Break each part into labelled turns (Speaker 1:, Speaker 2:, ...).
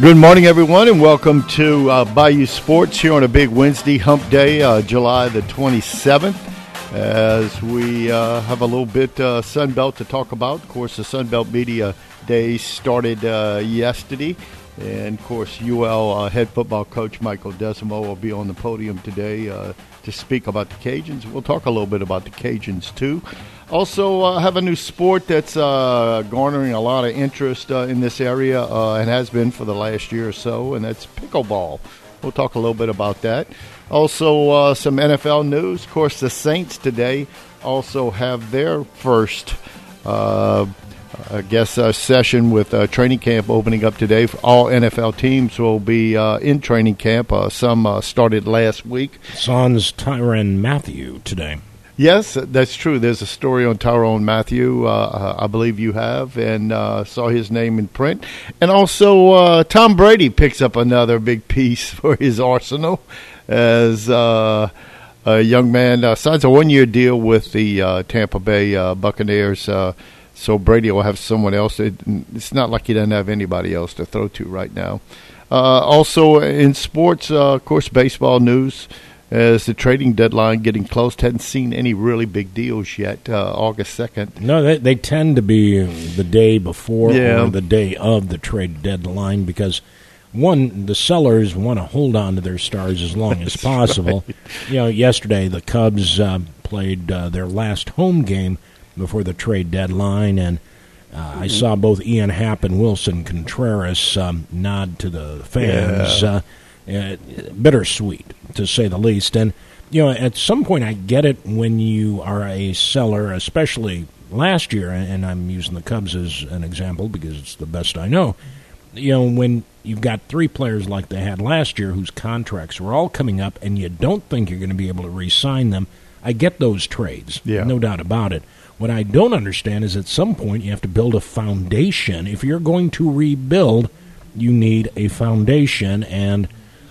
Speaker 1: Good morning, everyone, and welcome to uh, Bayou Sports here on a big Wednesday, Hump Day, uh, July the 27th. As we uh, have a little bit uh, Sun Belt to talk about. Of course, the Sun Belt Media Day started uh, yesterday. And of course, UL uh, head football coach Michael Desormeaux will be on the podium today uh, to speak about the Cajuns. We'll talk a little bit about the Cajuns too. Also, uh, have a new sport that's uh, garnering a lot of interest uh, in this area uh, and has been for the last year or so, and that's pickleball. We'll talk a little bit about that. Also, uh, some NFL news. Of course, the Saints today also have their first, I guess, uh, session with uh, training camp opening up today. All NFL teams will be uh, in training camp. Uh, some uh, started last week.
Speaker 2: Sans Tyrann Mathieu today.
Speaker 1: Yes, that's true. There's a story on Tyrann Mathieu, uh, I believe you have, and uh, saw his name in print. And also, uh, Tom Brady picks up another big piece for his arsenal as uh, a young man uh, signs a one year deal with the uh, Tampa Bay uh, Buccaneers. So Brady will have someone else. It, it's not like he doesn't have anybody else to throw to right now. Uh, also, in sports, uh, of course, baseball news as the trading deadline getting close. Hadn't seen any really big deals yet. Uh, August second.
Speaker 2: No, they, they tend to be the day before
Speaker 1: Yeah.
Speaker 2: or the day of the trade deadline because one, the sellers want to hold on to their stars as long as possible. You know, yesterday the Cubs uh, played uh, their last home game before the trade deadline, and uh, I saw both Ian Happ and Willson Contreras um, nod to the fans.
Speaker 1: Yeah.
Speaker 2: Uh, uh, bittersweet, to say the least. And you know, at some point, I get it when you are a seller, especially last year, and I'm using the Cubs as an example because it's the best I know. You know, when you've got three players like they had last year whose contracts were all coming up, and you don't think you're going to be able to re-sign them, I get those trades,
Speaker 1: Yeah.
Speaker 2: no doubt about it. What I don't understand is at some point you have to build a foundation. If you're going to rebuild, you need a foundation, and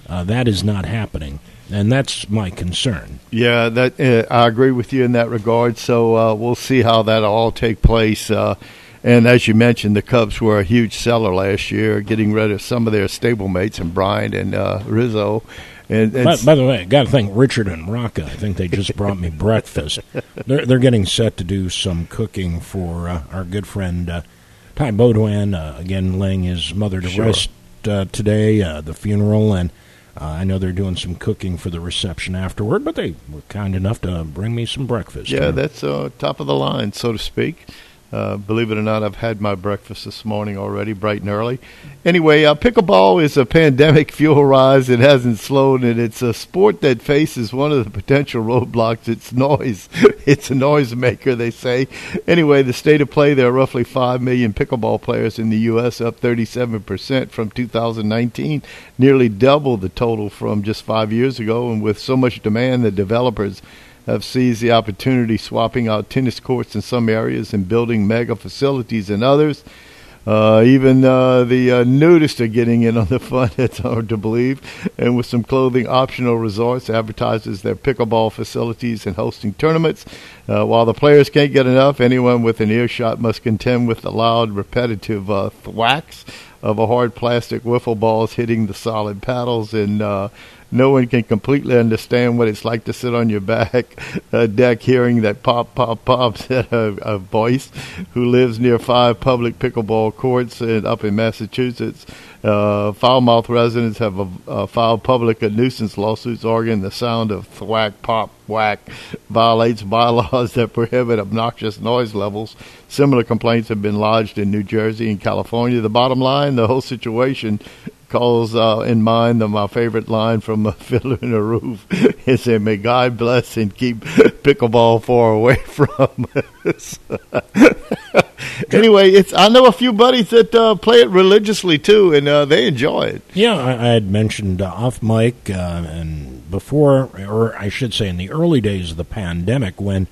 Speaker 2: uh, that is not happening. And that's my concern.
Speaker 1: Yeah, that uh, I agree with you in that regard. So uh, we'll see how that all take place. Uh, and as you mentioned, the Cubs were a huge seller last year, getting rid of some of their stablemates and Bryant and uh, Rizzo.
Speaker 2: By, by the way, I got to thank Richard and Rocca. I think they just brought me breakfast. They're they're getting set to do some cooking for uh, our good friend uh, Ty Bodwan. Uh, again, laying his mother to
Speaker 1: Sure.
Speaker 2: rest uh, today, uh, the funeral, and uh, I know they're doing some cooking for the reception afterward. But they were kind enough to bring me some breakfast.
Speaker 1: yeah, that's uh, top of the line, so to speak. Uh, believe it or not, I've had my breakfast this morning already, bright and early. Anyway, uh, pickleball is a pandemic fuel rise. It hasn't slowed, and it's a sport that faces one of the potential roadblocks. It's noise. it's a noise maker, they say. Anyway, the state of play, there are roughly 5 million pickleball players in the U.S., up 37% from 2019, nearly double the total from just five years ago. And with so much demand, the developers have seized the opportunity, swapping out tennis courts in some areas and building mega facilities in others. Uh, even uh, the uh, nudists are getting in on the fun. It's hard to believe. And with some clothing optional resorts, advertises their pickleball facilities and hosting tournaments. Uh, while the players can't get enough, anyone with an earshot must contend with the loud, repetitive uh, thwacks of a hard plastic wiffle balls hitting the solid paddles and uh, no one can completely understand what it's like to sit on your back uh, deck hearing that pop, pop, pop said a, a voice who lives near five public pickleball courts in, up in Massachusetts. Uh, Falmouth residents have uh, uh, filed public nuisance lawsuits arguing the sound of thwack, pop, whack violates bylaws that prohibit obnoxious noise levels. Similar complaints have been lodged in New Jersey and California. The bottom line, the whole situation calls uh, in mind the, my favorite line from a Fiddler in the Roof. It said, "May God bless and keep pickleball far away from us." anyway, it's I know a few buddies that uh, play it religiously too, and uh, they enjoy it.
Speaker 2: Yeah, I, I had mentioned uh, off mic uh, and before, or I should say, in the early days of the pandemic, when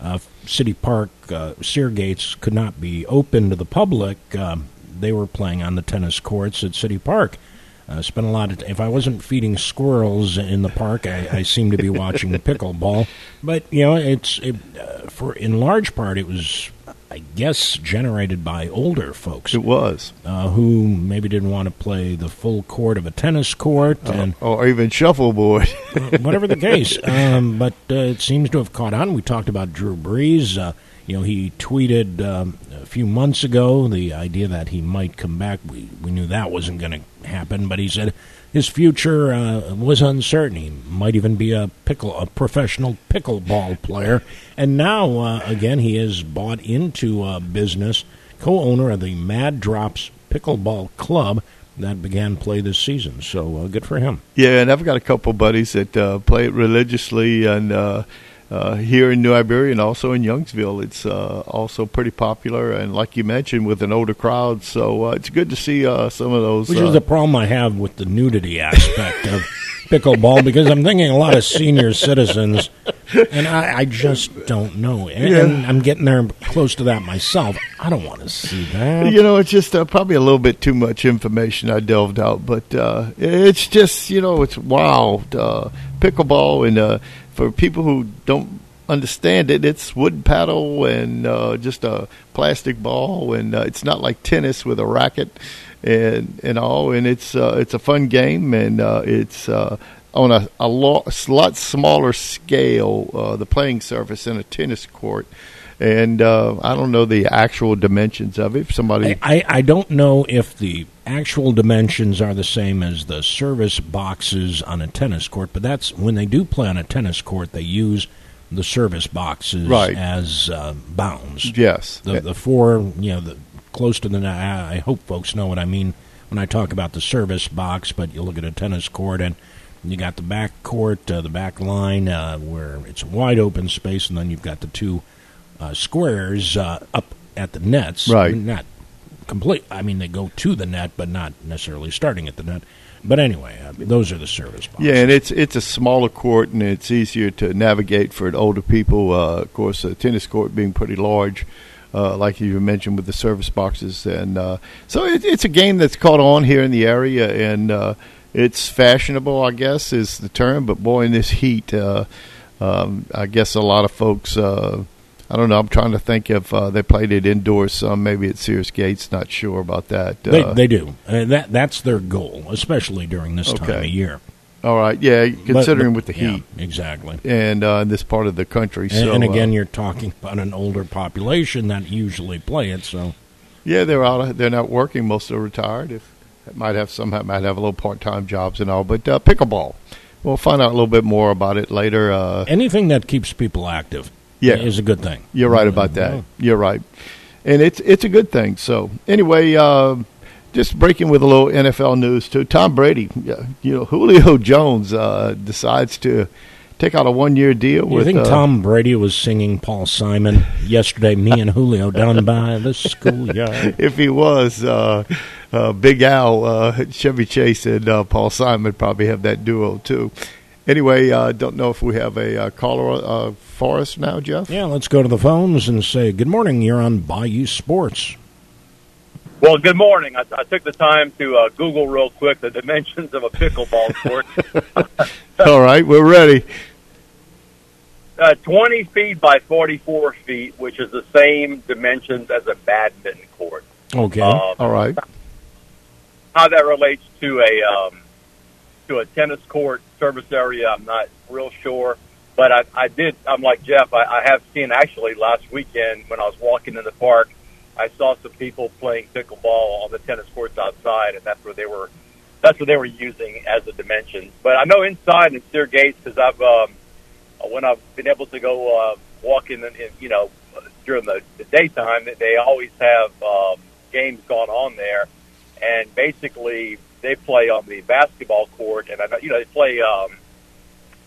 Speaker 2: uh, City Park uh, Sear Gates could not be open to the public, um, they were playing on the tennis courts at City Park. Uh, spent a lot of. If I wasn't feeding squirrels in the park, I, I seemed to be watching pickleball. But you know, it's it, uh, for in large part, it was. I guess, generated by older folks.
Speaker 1: It was.
Speaker 2: Uh, who maybe didn't want to play the full court of a tennis court uh, and
Speaker 1: or even shuffleboard.
Speaker 2: whatever the case. Um, but uh, it seems to have caught on. We talked about Drew Brees. Uh, you know, he tweeted um, a few months ago the idea that he might come back. We we knew that wasn't going to happen, but he said his future uh, was uncertain. He might even be a pickle, a professional pickleball player. And now, uh, again, he has bought into a business, co-owner of the Mad Drops Pickleball Club that began play this season. So uh, good for him.
Speaker 1: Yeah, and I've got a couple buddies that uh, play it religiously and uh, uh, here in New Iberia and also in Youngsville. It's uh, also pretty popular, and like you mentioned, with an older crowd. So uh, it's good to see uh, some of those.
Speaker 2: Which is the problem I have with the nudity aspect of pickleball because I'm thinking a lot of senior citizens, and I, I just don't know. And,
Speaker 1: Yeah.
Speaker 2: and I'm getting there close to that myself. I don't want to see that.
Speaker 1: You know, it's just uh, probably a little bit too much information I delved out, but uh, it's just you know, it's wild uh, pickleball, and uh, for people who don't understand it, it's wood paddle and uh, just a plastic ball, and uh, it's not like tennis with a racket and and all, and it's uh, it's a fun game, and uh, it's uh, on a a lot, smaller scale, uh, the playing surface in a tennis court. And I don't know the actual dimensions of it. If somebody
Speaker 2: I, I don't know if the actual dimensions are the same as the service boxes on a tennis court, but that's when they do play on a tennis court, they use the service boxes
Speaker 1: Right.
Speaker 2: as uh, bounds.
Speaker 1: Yes.
Speaker 2: The the four, you know, the close to the. I I hope folks know what I mean when I talk about the service box. But you look at a tennis court and you got the back court, uh, the back line uh, where it's a wide open space, and then you've got the two uh, squares uh, up at the nets.
Speaker 1: Right.
Speaker 2: Not complete. I mean, they go to the net, but not necessarily starting at the net. But anyway, uh, those are the service boxes.
Speaker 1: yeah, and it's it's a smaller court and it's easier to navigate for older people. Uh, of course, a tennis court being pretty large, uh, like you mentioned with the service boxes, and uh, so it, it's a game that's caught on here in the area, and uh, it's fashionable, I guess, is the term. But boy, in this heat, uh, um, I guess a lot of folks. Uh, I don't know. I'm trying to think if uh, they played it indoors. Some maybe at Sears Gates. Not sure about that.
Speaker 2: They,
Speaker 1: Uh,
Speaker 2: they do. Uh, that that's their goal, especially during this time
Speaker 1: Okay.
Speaker 2: of year.
Speaker 1: all right. Yeah, considering
Speaker 2: but-
Speaker 1: with the
Speaker 2: yeah,
Speaker 1: heat.
Speaker 2: exactly.
Speaker 1: and uh, in this part of the country.
Speaker 2: And,
Speaker 1: so,
Speaker 2: and again,
Speaker 1: uh,
Speaker 2: you're talking about an older population that usually play it. So
Speaker 1: yeah, they're out. They're not working. Most are retired. If might have some might have a little part time jobs and all. But uh, pickleball, we'll find out a little bit more about it later. Uh,
Speaker 2: anything that keeps people active,
Speaker 1: Yeah.
Speaker 2: is a good thing.
Speaker 1: you're right about that.
Speaker 2: Yeah.
Speaker 1: You're right, and it's it's a good thing. So anyway. Uh, just breaking with a little NFL news too. Tom Brady, you know, Julio Jones uh, decides to take out a one-year deal
Speaker 2: You
Speaker 1: with.
Speaker 2: think
Speaker 1: uh,
Speaker 2: Tom Brady was singing Paul Simon yesterday? Me and Julio down by the schoolyard.
Speaker 1: if he was uh, uh, Big Al, uh, Chevy Chase and uh, Paul Simon probably have that duo too. Anyway, uh, don't know if we have a uh, caller uh, for us now, Jeff.
Speaker 2: Yeah, let's go to the phones and say good morning. You're on Bayou Sports.
Speaker 3: Well, good morning. I, I took the time to uh, Google real quick the dimensions of a pickleball court.
Speaker 1: All right, we're ready.
Speaker 3: uh, 20 feet by 44 feet, which is the same dimensions as a badminton court.
Speaker 2: Okay.
Speaker 3: Um,
Speaker 1: All right.
Speaker 3: how that relates to a um, to a tennis court service area, I'm not real sure. But I, I did. I'm like Jeff. I, I have seen actually last weekend when I was walking in the park, I saw some people playing pickleball on the tennis courts outside, and that's where they were. That's what they were using as the dimensions. But I know inside in Steer Gates because I've um, when I've been able to go uh, walking, in, in, you know, during the, the daytime, they always have um, games going on there, and basically they play on the basketball court, and I know you know they play um,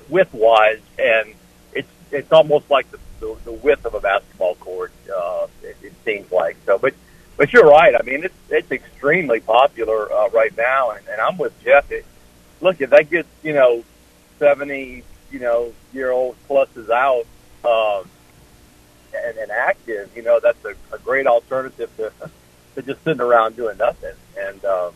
Speaker 3: width-wise, and it's it's almost like the, the, the width of a basketball court. Uh, it, it seems like so, but but you're right. I mean, it's it's extremely popular uh, right now, and, and I'm with Jeff. It, look, if that gets you know seventy you know year old pluses out um, and, and active, you know that's a, a great alternative to to just sitting around doing nothing. And um,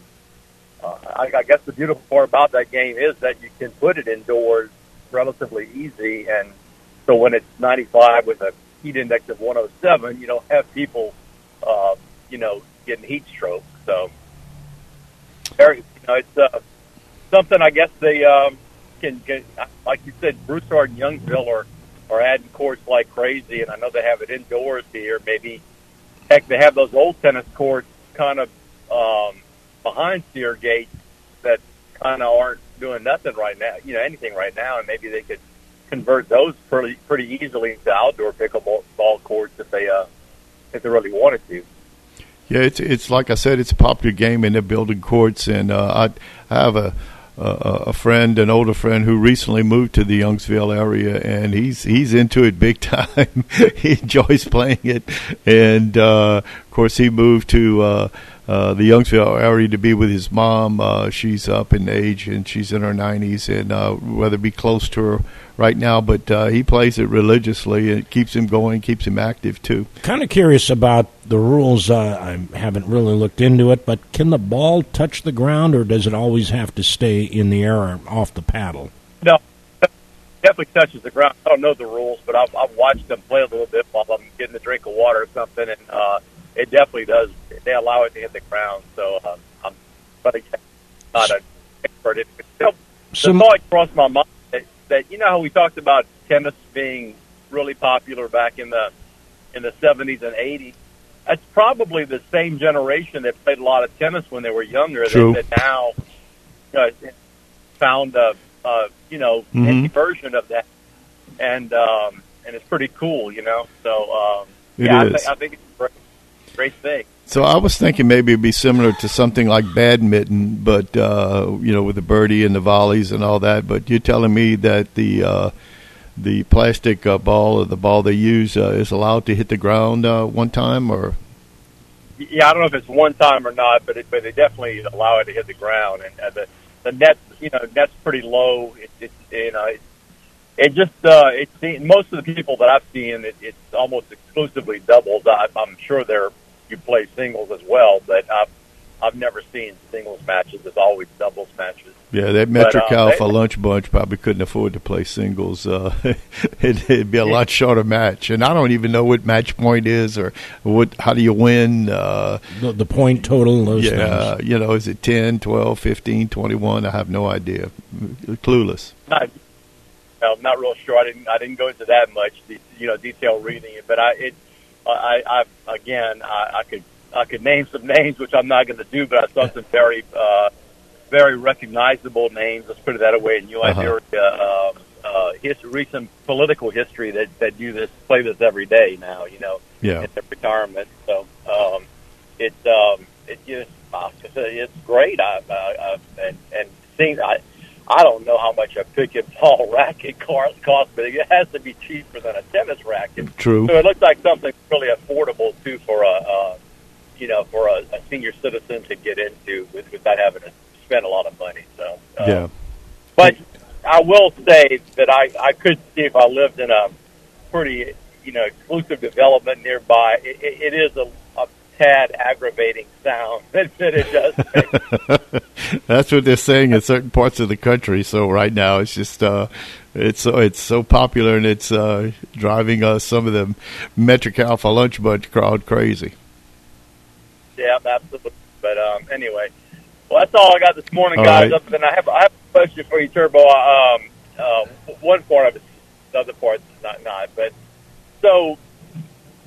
Speaker 3: uh, I, I guess the beautiful part about that game is that you can put it indoors relatively easy, and so when it's 95 with a heat index of 107, you don't have people, uh, you know, getting heat stroke. So, very, you know, it's uh, something I guess they um, can, can, like you said, Broussard and Youngsville are, are adding courts like crazy, and I know they have it indoors here. Maybe, heck, they have those old tennis courts kind of um, behind Sear Gate that kind of aren't doing nothing right now, you know, anything right now, and maybe they could convert those pretty pretty easily into outdoor pickleball ball courts if they uh, if they really wanted to.
Speaker 1: Yeah, it's it's like I said, it's a popular game, and they're building courts. And uh, I, I have a, a a friend, an older friend, who recently moved to the Youngsville area, and he's he's into it big time. he enjoys playing it, and uh, of course, he moved to. Uh, uh, the Youngsville area to be with his mom. Uh, she's up in age and she's in her 90s, and uh, whether be close to her right now, but uh, he plays it religiously. It keeps him going, keeps him active too.
Speaker 2: Kind of curious about the rules. Uh, I haven't really looked into it, but can the ball touch the ground, or does it always have to stay in the air or off the paddle?
Speaker 3: No, definitely touches the ground. I don't know the rules, but I've, I've watched them play a little bit while I'm getting a drink of water or something, and uh, it definitely does. They allow it to hit the ground. So um, I'm, but again, not an expert. It, it, know,
Speaker 2: So-
Speaker 3: the thought crossed my mind that, that you know how we talked about tennis being really popular back in the in the 70s and 80s. That's probably the same generation that played a lot of tennis when they were younger.
Speaker 1: True.
Speaker 3: That, that now uh, found a, a you know
Speaker 1: Mhm.
Speaker 3: any version of that, and um, and it's pretty cool, you know. So um,
Speaker 1: It
Speaker 3: yeah, I, think I think it's a great, great thing.
Speaker 1: So I was thinking maybe it'd be similar to something like badminton, but uh, you know, with the birdie and the volleys and all that. But you're telling me that the uh, the plastic uh, ball or the ball they use uh, is allowed to hit the ground uh, one time, or
Speaker 3: Yeah, I don't know if it's one time or not, but it, but they definitely allow it to hit the ground, and uh, the the net, you know, net's pretty low. It, it you know, it, it just uh, it se- most of the people that I've seen, it, it's almost exclusively doubles. I, I'm sure there you play singles as well, but I've I've never seen singles matches. It's always doubles matches.
Speaker 1: yeah, that
Speaker 3: But,
Speaker 1: Metric
Speaker 3: uh,
Speaker 1: Alpha
Speaker 3: they-
Speaker 1: Lunch Bunch probably couldn't afford to play singles. Uh, it, it'd be a lot shorter match, and I don't even know what match point is or what. How do you win? Uh,
Speaker 2: The, the point total, those
Speaker 1: yeah,
Speaker 2: things.
Speaker 1: you know, is it 10, 12, 15, 21? I have no idea. Clueless.
Speaker 3: not well, not real sure. I didn't I didn't go into that much, you know, detail reading it. But I it I I again I, I could I could name some names, which I'm not going to do. But I saw some very uh, very recognizable names. Let's put it that way in UI
Speaker 1: Uh-huh.
Speaker 3: area. Um, uh, his recent political history that that do this play this every day now. You know,
Speaker 1: Yeah.
Speaker 3: in their retirement. So um, it's um, it just uh, it's, it's great. I, I, I and and seeing I. I don't know how much a pick and ball racket cost, costs, but it has to be cheaper than a tennis racket.
Speaker 1: True.
Speaker 3: So it looks like something really affordable too for a, uh, you know, for a, a senior citizen to get into with, without having to spend a lot of money. So, uh,
Speaker 1: Yeah.
Speaker 3: but I will say that I, I could see if I lived in a pretty, you know, exclusive development nearby, it, it, it is a tad aggravating sound that, it does make.
Speaker 1: That's what they're saying in certain parts of the country. So right now, it's just uh, it's so it's so popular and it's uh, driving uh, some of the Metric Alpha Lunch Bunch crowd crazy.
Speaker 3: Yeah, absolutely. But um, anyway, well, that's all I got this morning,
Speaker 1: All
Speaker 3: guys.
Speaker 1: right.
Speaker 3: Other than I have, I have a question for you, Turbo. Um, uh, one part of it, the other part's not not. But so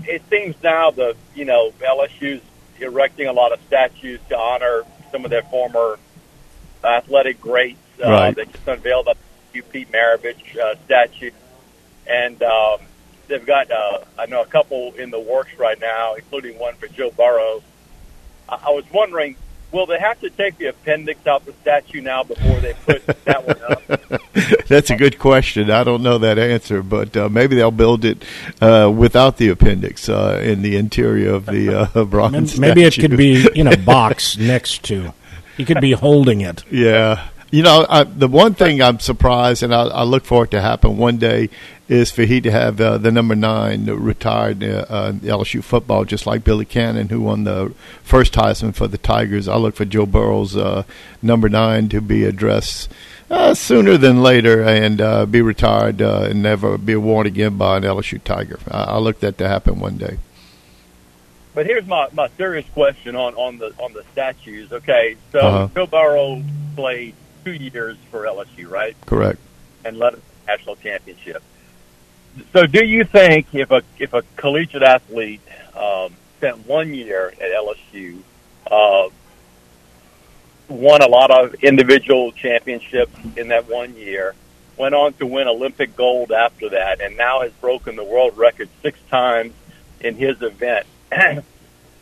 Speaker 3: it seems now the you know LSU's erecting a lot of statues to honor some of their former athletic greats. Uh,
Speaker 1: Right.
Speaker 3: They just unveiled a UP Maravich uh, statue, and um, they've got uh, I know a couple in the works right now, including one for Joe Burrow. I, I was wondering, will they have to take the appendix out the statue now before they put that one up?
Speaker 1: That's a good question. I don't know that answer, but uh, maybe they'll build it uh, without the appendix uh, in the interior of the uh, bronze
Speaker 2: Maybe it could be in a box next to. He could be holding it.
Speaker 1: Yeah, You know, I, the one thing I'm surprised, and I, I, look for it to happen one day, is for he to have uh, the number nine retired uh, uh, LSU football, just like Billy Cannon, who won the first Heisman for the Tigers. I look for Joe Burrow's uh, number nine to be addressed uh, sooner than later and uh, be retired and never be worn again by an LSU Tiger. I, I look that to happen one day.
Speaker 3: But here's my, my serious question on, on the on the statues. Okay, so uh-huh. Joe Burrow played two years for LSU, right?
Speaker 1: Correct.
Speaker 3: And led a national championship. So, do you think if a if a collegiate athlete um, spent one year at LSU, uh, won a lot of individual championships in that one year, went on to win Olympic gold after that, and now has broken the world record six times in his event,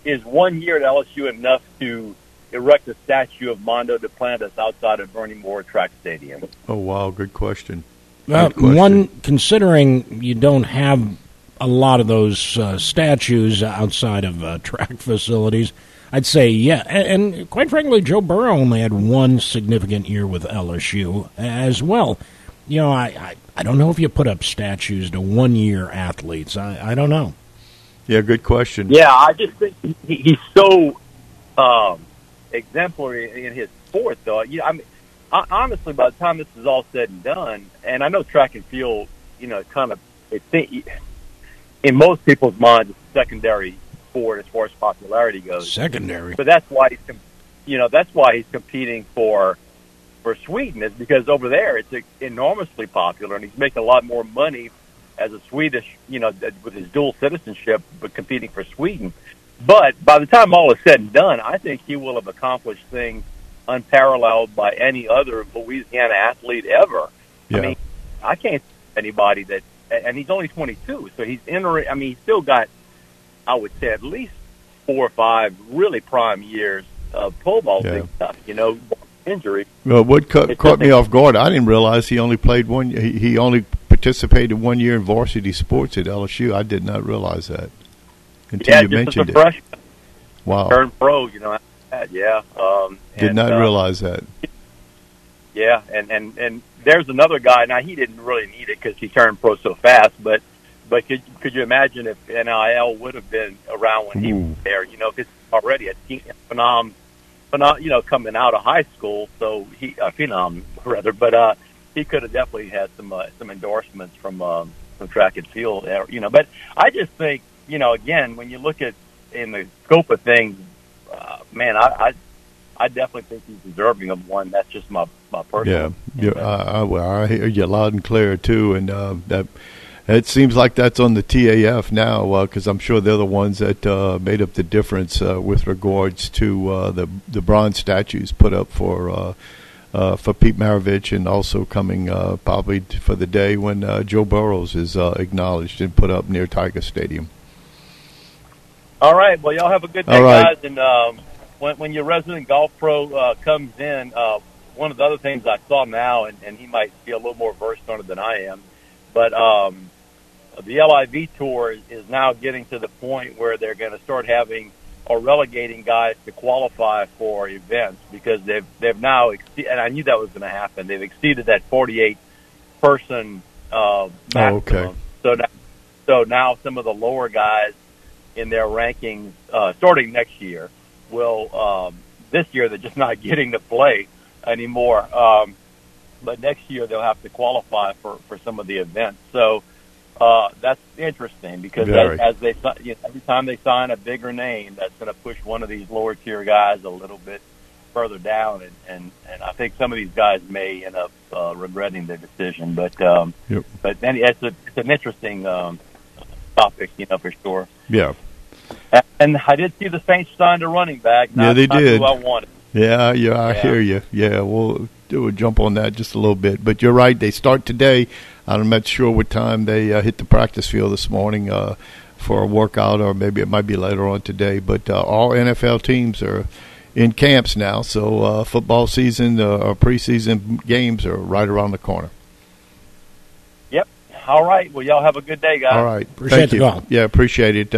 Speaker 3: is one year at LSU enough to erect a statue of Mondo Duplantis outside of Bernie Moore Track Stadium?
Speaker 1: Oh wow, good question.
Speaker 2: Well, one considering you don't have a lot of those uh, statues outside of uh, track facilities, I'd say yeah. And, and, quite frankly, Joe Burrow only had one significant year with LSU as well. You know, I, I, I don't know if you put up statues to one year athletes. I, I don't know.
Speaker 1: Yeah, good question.
Speaker 3: Yeah, I just think he, he's so um, exemplary in his sport, though. You know, I mean, honestly, by the time this is all said and done, and I know track and field, you know, kind of, it think, in most people's minds, it's a secondary sport as far as popularity goes.
Speaker 2: Secondary,
Speaker 3: but that's why he's, you know, that's why he's competing for for Sweden is because over there it's enormously popular, and he's making a lot more money as a Swedish, you know, with his dual citizenship, but competing for Sweden. But by the time all is said and done, I think he will have accomplished things unparalleled by any other Louisiana athlete ever.
Speaker 1: Yeah.
Speaker 3: I mean, I can't anybody that, and he's only 22, so he's entering. I mean, he's still got, I would say, at least four or five really prime years of pole vault yeah. stuff. You know, injury.
Speaker 1: Well, what caught, caught me off guard, I didn't realize he only played one. He, he only participated one year in varsity sports at LSU. I did not realize that until
Speaker 3: yeah,
Speaker 1: you mentioned
Speaker 3: it. Freshman.
Speaker 1: Wow.
Speaker 3: Turned pro, you know. Yeah. Um,
Speaker 1: did
Speaker 3: and,
Speaker 1: not
Speaker 3: uh,
Speaker 1: realize that.
Speaker 3: Yeah, and and and there's another guy. Now he didn't really need it because he turned pro so fast, but but could could you imagine if NIL would have been around when he was there? You know, because already a teen, phenom, phenom, you know, coming out of high school, so he a phenom rather, but uh, he could have definitely had some uh, some endorsements from um, from track and field, uh, you know. But I just think, you know, again, when you look at in the scope of things, uh, man, I, I I definitely think he's deserving of one. That's just my my personal.
Speaker 1: Yeah, yeah. I, I, I hear you loud and clear too, and uh, that it seems like that's on the TAF now because uh, I'm sure they're the ones that uh, made up the difference uh, with regards to uh, the the bronze statues put up for. Uh, uh, for Pete Maravich, and also coming uh, probably for the day when uh, Joe Burrows is uh, acknowledged and put up near Tiger Stadium.
Speaker 3: All right. Well, y'all have a good day,
Speaker 1: right.
Speaker 3: guys. And um, when, when your resident golf pro uh, comes in, uh, one of the other things I saw now, and, and he might be a little more versed on it than I am, but um, the LIV tour is, now getting to the point where they're going to start having or relegating guys to qualify for events because they've they've now exceeded, and I knew that was going to happen. They've exceeded that 48 person uh, maximum.
Speaker 1: Oh, okay.
Speaker 3: So now, so now some of the lower guys in their rankings uh, starting next year will um, this year they're just not getting to play anymore. Um, but next year they'll have to qualify for for some of the events. So uh, that's interesting because as, as they you know, every time they sign a bigger name, that's going to push one of these lower tier guys a little bit further down, and and, and I think some of these guys may end up uh, regretting their decision. But um,
Speaker 1: Yep.
Speaker 3: but then it's a it's an interesting um, topic, you know, for sure.
Speaker 1: Yeah,
Speaker 3: And I did see the Saints signed a running back.
Speaker 1: Yeah, they
Speaker 3: not
Speaker 1: did.
Speaker 3: Who I wanted.
Speaker 1: yeah, yeah. I
Speaker 3: Yeah.
Speaker 1: hear you. Yeah, we'll do a jump on that just a little bit. But you're right. They start today. I'm not sure what time they uh, hit the practice field this morning uh, for a workout, or maybe it might be later on today. But uh, all NFL teams are in camps now, so uh, football season uh, or preseason games are right around the corner.
Speaker 3: Yep. All right. Well, y'all have a good day, guys.
Speaker 1: All right.
Speaker 2: Appreciate
Speaker 1: Thank
Speaker 2: the
Speaker 1: you.
Speaker 2: call.
Speaker 1: Yeah, appreciate it.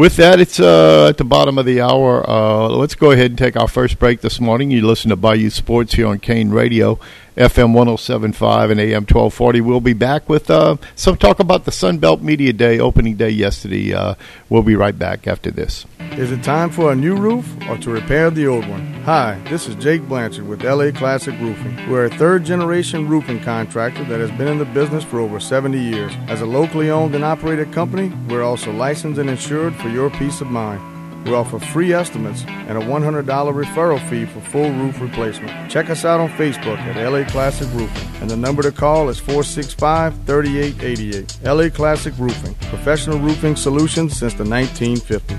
Speaker 1: With that, it's uh, at the bottom of the hour. Uh, let's go ahead and take our first break this morning. You listen to Bayou Sports here on Kane Radio, FM 1075 and AM 1240. We'll be back with uh, some talk about the Sun Belt Media Day, opening day yesterday. Uh, we'll be right back after this.
Speaker 4: Is it time for a new roof or to repair the old one? Hi, this is Jake Blanchard with LA Classic Roofing. We're a third generation roofing contractor that has been in the business for over 70 years. As a locally owned and operated company, we're also licensed and insured for your peace of mind. We offer free estimates and a $100 referral fee for full roof replacement. Check us out on Facebook at LA Classic Roofing, and the number to call is 465 3888. LA Classic Roofing, professional roofing solutions since the 1950s.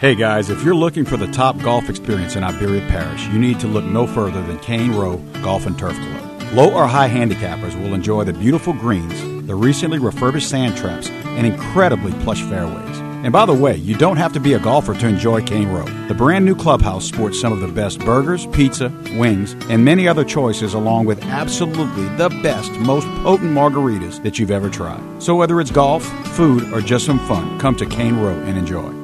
Speaker 5: Hey guys, if you're looking for the top golf experience in Iberia Parish, you need to look no further than Cane Row Golf and Turf Club. Low or high handicappers will enjoy the beautiful greens, the recently refurbished sand traps, and incredibly plush fairways. And by the way, you don't have to be a golfer to enjoy Cane Row. The brand new clubhouse sports some of the best burgers, pizza, wings, and many other choices, along with absolutely the best, most potent margaritas that you've ever tried. So whether it's golf, food, or just some fun, come to Cane Row and enjoy.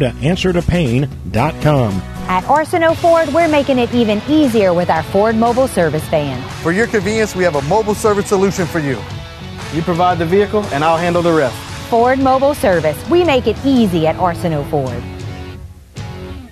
Speaker 2: to answertopain.com.
Speaker 6: At Arsenault Ford, we're making it even easier with our Ford mobile service van.
Speaker 7: For your convenience, we have a mobile service solution for you. You provide the vehicle, and I'll handle the rest.
Speaker 6: Ford Mobile Service. We make it easy at Arsenault Ford.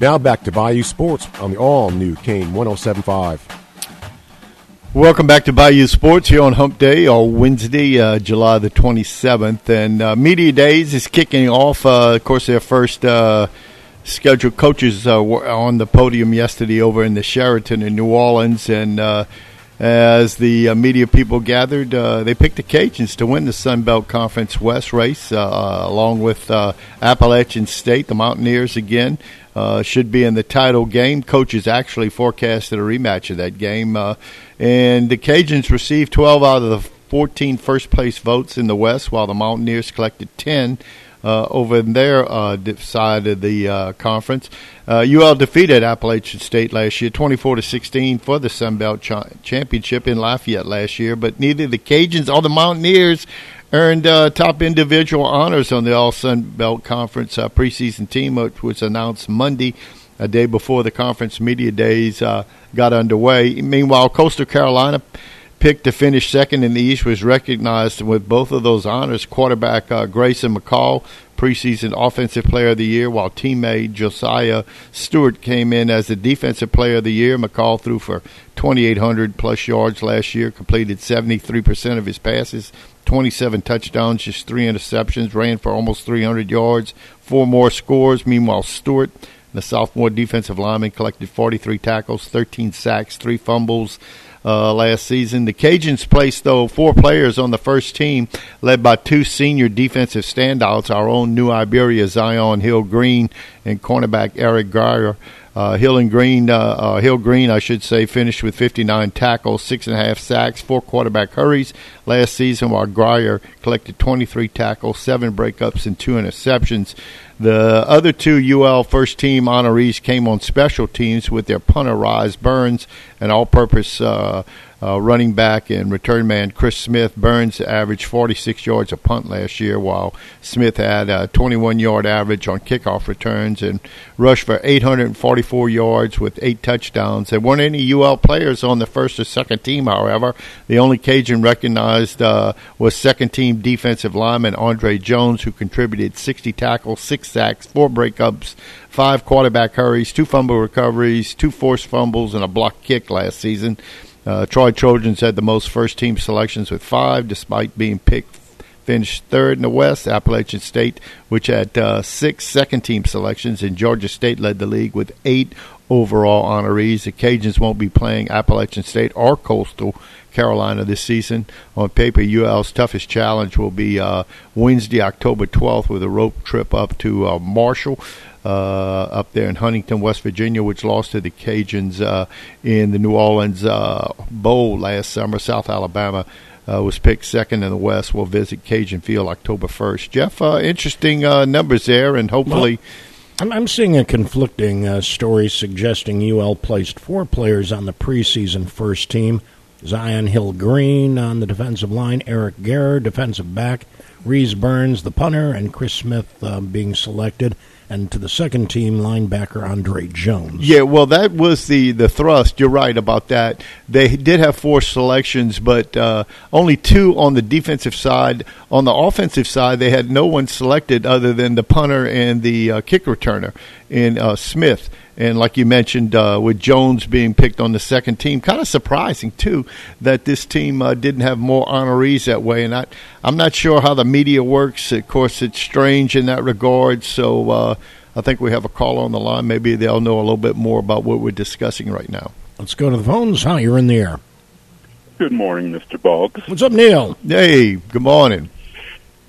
Speaker 8: Now back to Bayou Sports on the all new Kane 1075.
Speaker 1: Welcome back to Bayou Sports here on Hump Day on Wednesday, uh, July the 27th. And uh, Media Days is kicking off. Uh, of course, their first uh, scheduled coaches uh, were on the podium yesterday over in the Sheraton in New Orleans. And uh, as the uh, media people gathered, uh, they picked the Cajuns to win the Sun Belt Conference West race, uh, along with Appalachian State, the Mountaineers again. Uh, should be in the title game. Coaches actually forecasted a rematch of that game. Uh, and the Cajuns received 12 out of the 14 first place votes in the West, while the Mountaineers collected 10 uh, over in their uh, side of the uh, conference. Uh, UL defeated Appalachian State last year, 24 to 16 for the Sun Belt cha- Championship in Lafayette last year. But neither the Cajuns or the Mountaineers earned uh, top individual honors on the All Sun Belt Conference uh, preseason team, which was announced Monday, a day before the conference media days uh, got underway. Meanwhile, Coastal Carolina picked to finish second in the East was recognized with both of those honors. Quarterback uh, Grayson McCall, preseason Offensive Player of the Year, while teammate Josiah Stewart came in as the Defensive Player of the Year. McCall threw for 2,800 plus yards last year, completed 73% of his passes, 27 touchdowns, just three interceptions, ran for almost 300 yards, four more scores. Meanwhile, Stewart, the sophomore defensive lineman, collected 43 tackles, 13 sacks, three fumbles. Uh, last season. The Cajuns placed, though, four players on the first team, led by two senior defensive standouts, our own New Iberia Zion Hill Green and cornerback Eric Garror. Uh, Hill and Green, uh, uh, Hill Green, I should say, finished with 59 tackles, six and a half sacks, four quarterback hurries last season, while Garror collected 23 tackles, seven breakups, and two interceptions. The other two UL first team honorees came on special teams with their punter Rise Burns, an all-purpose uh, uh, running back and return man Chris Smith. Burns averaged 46 yards a punt last year, while Smith had a 21 yard average on kickoff returns and rushed for 844 yards with eight touchdowns. There weren't any UL players on the first or second team, however. The only Cajun recognized uh, was second team defensive lineman Andre Jones, who contributed 60 tackles, six sacks, four breakups, five quarterback hurries, two fumble recoveries, two forced fumbles, and a block kick last season. Uh, Troy Trojans had the most first team selections with five, despite being picked finished third in the West. Appalachian State, which had uh, six second team selections, and Georgia State led the league with eight overall honorees. The Cajuns won't be playing Appalachian State or Coastal Carolina this season. On paper, UL's toughest challenge will be uh, Wednesday, October 12th, with a rope trip up to uh, Marshall. Uh, up there in Huntington, West Virginia, which lost to the Cajuns uh, in the New Orleans uh, Bowl last summer. South Alabama uh, was picked second in the West. We'll visit Cajun Field October 1st. Jeff, uh, interesting uh, numbers there, and hopefully.
Speaker 2: Well, I'm, seeing a conflicting uh, story suggesting UL placed four players on the preseason first team. Zion Hill Green on the defensive line, Eric Garror, defensive back, Rhys Burns, the punter, and Chris Smith uh, being selected and to the second team linebacker Andre Jones.
Speaker 1: Yeah, well, that was the the thrust. You're right about that. They did have four selections, but uh, only two on the defensive side. On the offensive side, they had no one selected other than the punter and the uh, kick returner in uh, Smith. And like you mentioned, uh, with Jones being picked on the second team, kind of surprising too that this team uh, didn't have more honorees that way. And I, I'm not sure how the media works. Of course, it's strange in that regard. So uh, I think we have a caller on the line. Maybe they'll know a little bit more about what we're discussing right now.
Speaker 2: Let's go to the phones. Hi, you're in the air.
Speaker 9: Good morning, Mr. Boggs.
Speaker 2: What's up, Neil?
Speaker 1: Hey, good morning.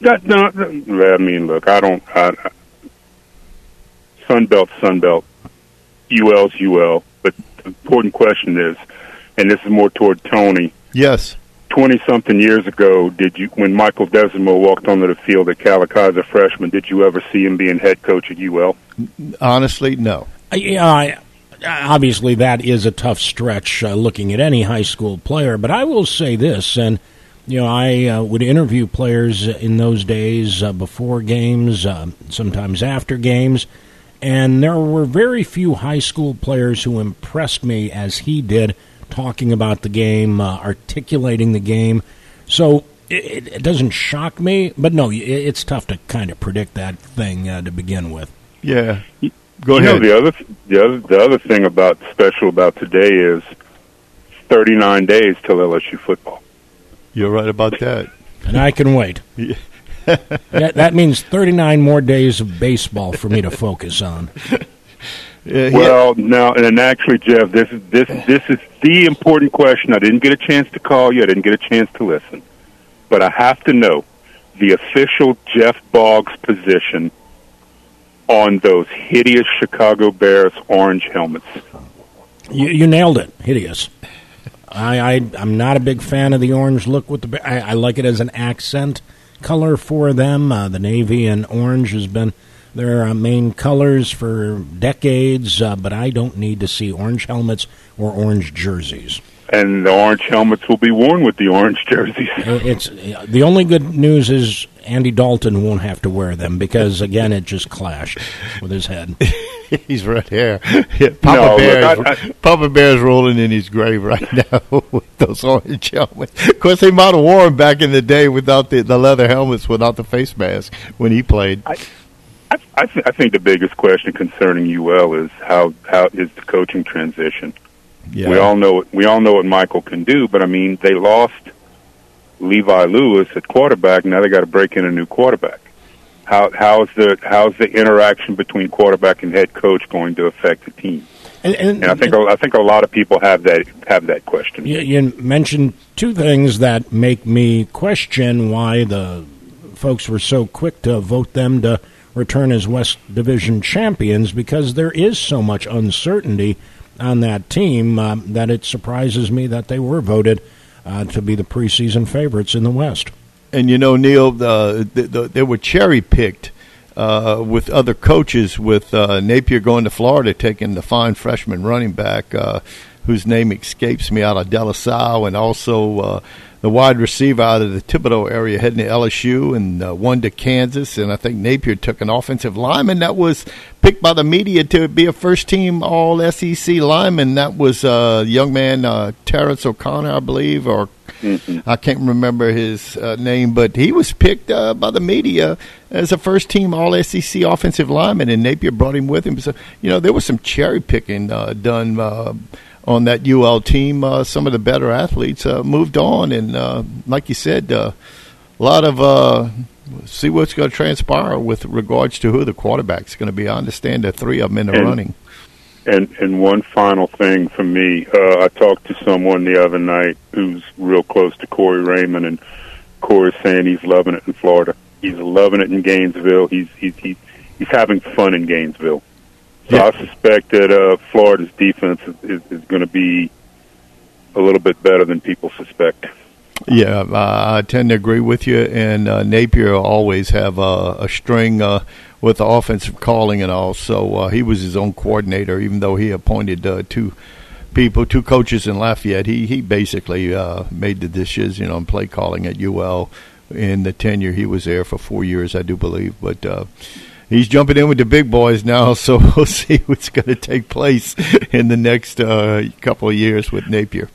Speaker 9: That, no, I mean, look, I don't. I, Sunbelt, Sunbelt UL's UL. But the important question is, and this is more toward Tony.
Speaker 1: Yes.
Speaker 9: Twenty something years ago, did you when Michael Desormeaux walked onto the field at Catholic as a freshman? Did you ever see him being head coach at UL?
Speaker 1: Honestly, no.
Speaker 2: Uh, yeah, I, obviously that is a tough stretch uh, looking at any high school player. But I will say this, and you know, I uh, would interview players in those days uh, before games, uh, sometimes after games and there were very few high school players who impressed me as he did, talking about the game, uh, articulating the game. So it, it, doesn't shock me, but no, it's tough to kind of predict that thing uh, to begin with.
Speaker 1: Yeah, go
Speaker 9: you
Speaker 1: ahead.
Speaker 9: Know, the other the other the other thing about special about today is thirty nine days till LSU football.
Speaker 1: You're right about that,
Speaker 2: and I can wait. Yeah that, that, means 39 more days of baseball for me to focus on.
Speaker 9: Uh, well, now and actually, Jeff, this is this this is the important question. I didn't get a chance to call you. I didn't get a chance to listen, but I have to know the official Jeff Boggs position on those hideous Chicago Bears orange helmets.
Speaker 2: You, you nailed it. Hideous. I, I I'm not a big fan of the orange look with the. I, I like it as an accent color for them. Uh, the navy and orange has been their uh, main colors for decades, uh, but I don't need to see orange helmets or orange jerseys.
Speaker 9: And the orange helmets will be worn with the orange jerseys.
Speaker 2: It's the only good news is Andy Dalton won't have to wear them because again it just clashed with his head.
Speaker 1: He's right here. Papa no, Bear's, look, I, I, Papa Bear's rolling in his grave right now with those orange helmets. Of course, they might have worn back in the day without the, the leather helmets, without the face mask when he played.
Speaker 9: I, I, th- I think the biggest question concerning UL is how how is the coaching transition. Yeah. We all know we all know what Michael can do, but I mean they lost Levi Lewis at quarterback. Now they got to break in a new quarterback. How how's the how's the interaction between quarterback and head coach going to affect the team? And, and, and I think and, I think a lot of people have that have that question.
Speaker 2: You, you mentioned two things that make me question why the folks were so quick to vote them to return as West Division champions because there is so much uncertainty on that team uh, that it surprises me that they were voted uh, to be the preseason favorites in the West.
Speaker 1: And you know, Neil, the, the, they were cherry picked uh, with other coaches, with uh, Napier going to Florida, taking the fine freshman running back. Uh, whose name escapes me out of De La Salle, and also uh, the wide receiver out of the Thibodaux area heading to LSU and uh, one to Kansas. And I think Napier took an offensive lineman that was picked by the media to be a first team All SEC lineman. That was a uh, young man, uh, Terrence O'Connor, I believe, or mm-hmm. I can't remember his uh, name, but he was picked uh, by the media as a first team All SEC offensive lineman, and Napier brought him with him. So, you know, there was some cherry picking uh, done uh, on that UL team. Uh, some of the better athletes uh, moved on, and uh, like you said, uh, a lot of uh, see what's going to transpire with regards to who the quarterback's going to be. I understand are three of them in the
Speaker 9: and,
Speaker 1: running.
Speaker 9: And and one final thing for me, uh, I talked to someone the other night who's real close to Corey Raymond, and Corey's saying he's loving it in Florida. He's loving it in Gainesville. He's he's he's, he's having fun in Gainesville. So yeah. I suspect that uh, Florida's defense is, is, going to be a little bit better than people suspect.
Speaker 1: Yeah, I tend to agree with you. And uh, Napier always have uh, a string uh, with the offensive calling and all. So uh, he was his own coordinator, even though he appointed uh, two people, two coaches in Lafayette. He he basically uh, made the dishes, you know, and play calling at UL in the tenure he was there for four years, I do believe. But uh, he's jumping in with the big boys now, so we'll see what's going to take place in the next uh, couple of years with Napier.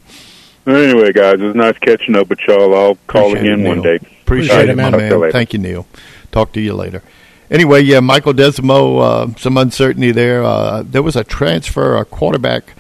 Speaker 9: Anyway, guys, it was nice catching up with y'all. I'll call Appreciate again it, one day.
Speaker 1: Appreciate, Appreciate it, man. man. Thank you, Neil. Talk to you later. Anyway, yeah, Michael Desormeaux, uh, some uncertainty there. Uh, there was a transfer, a quarterback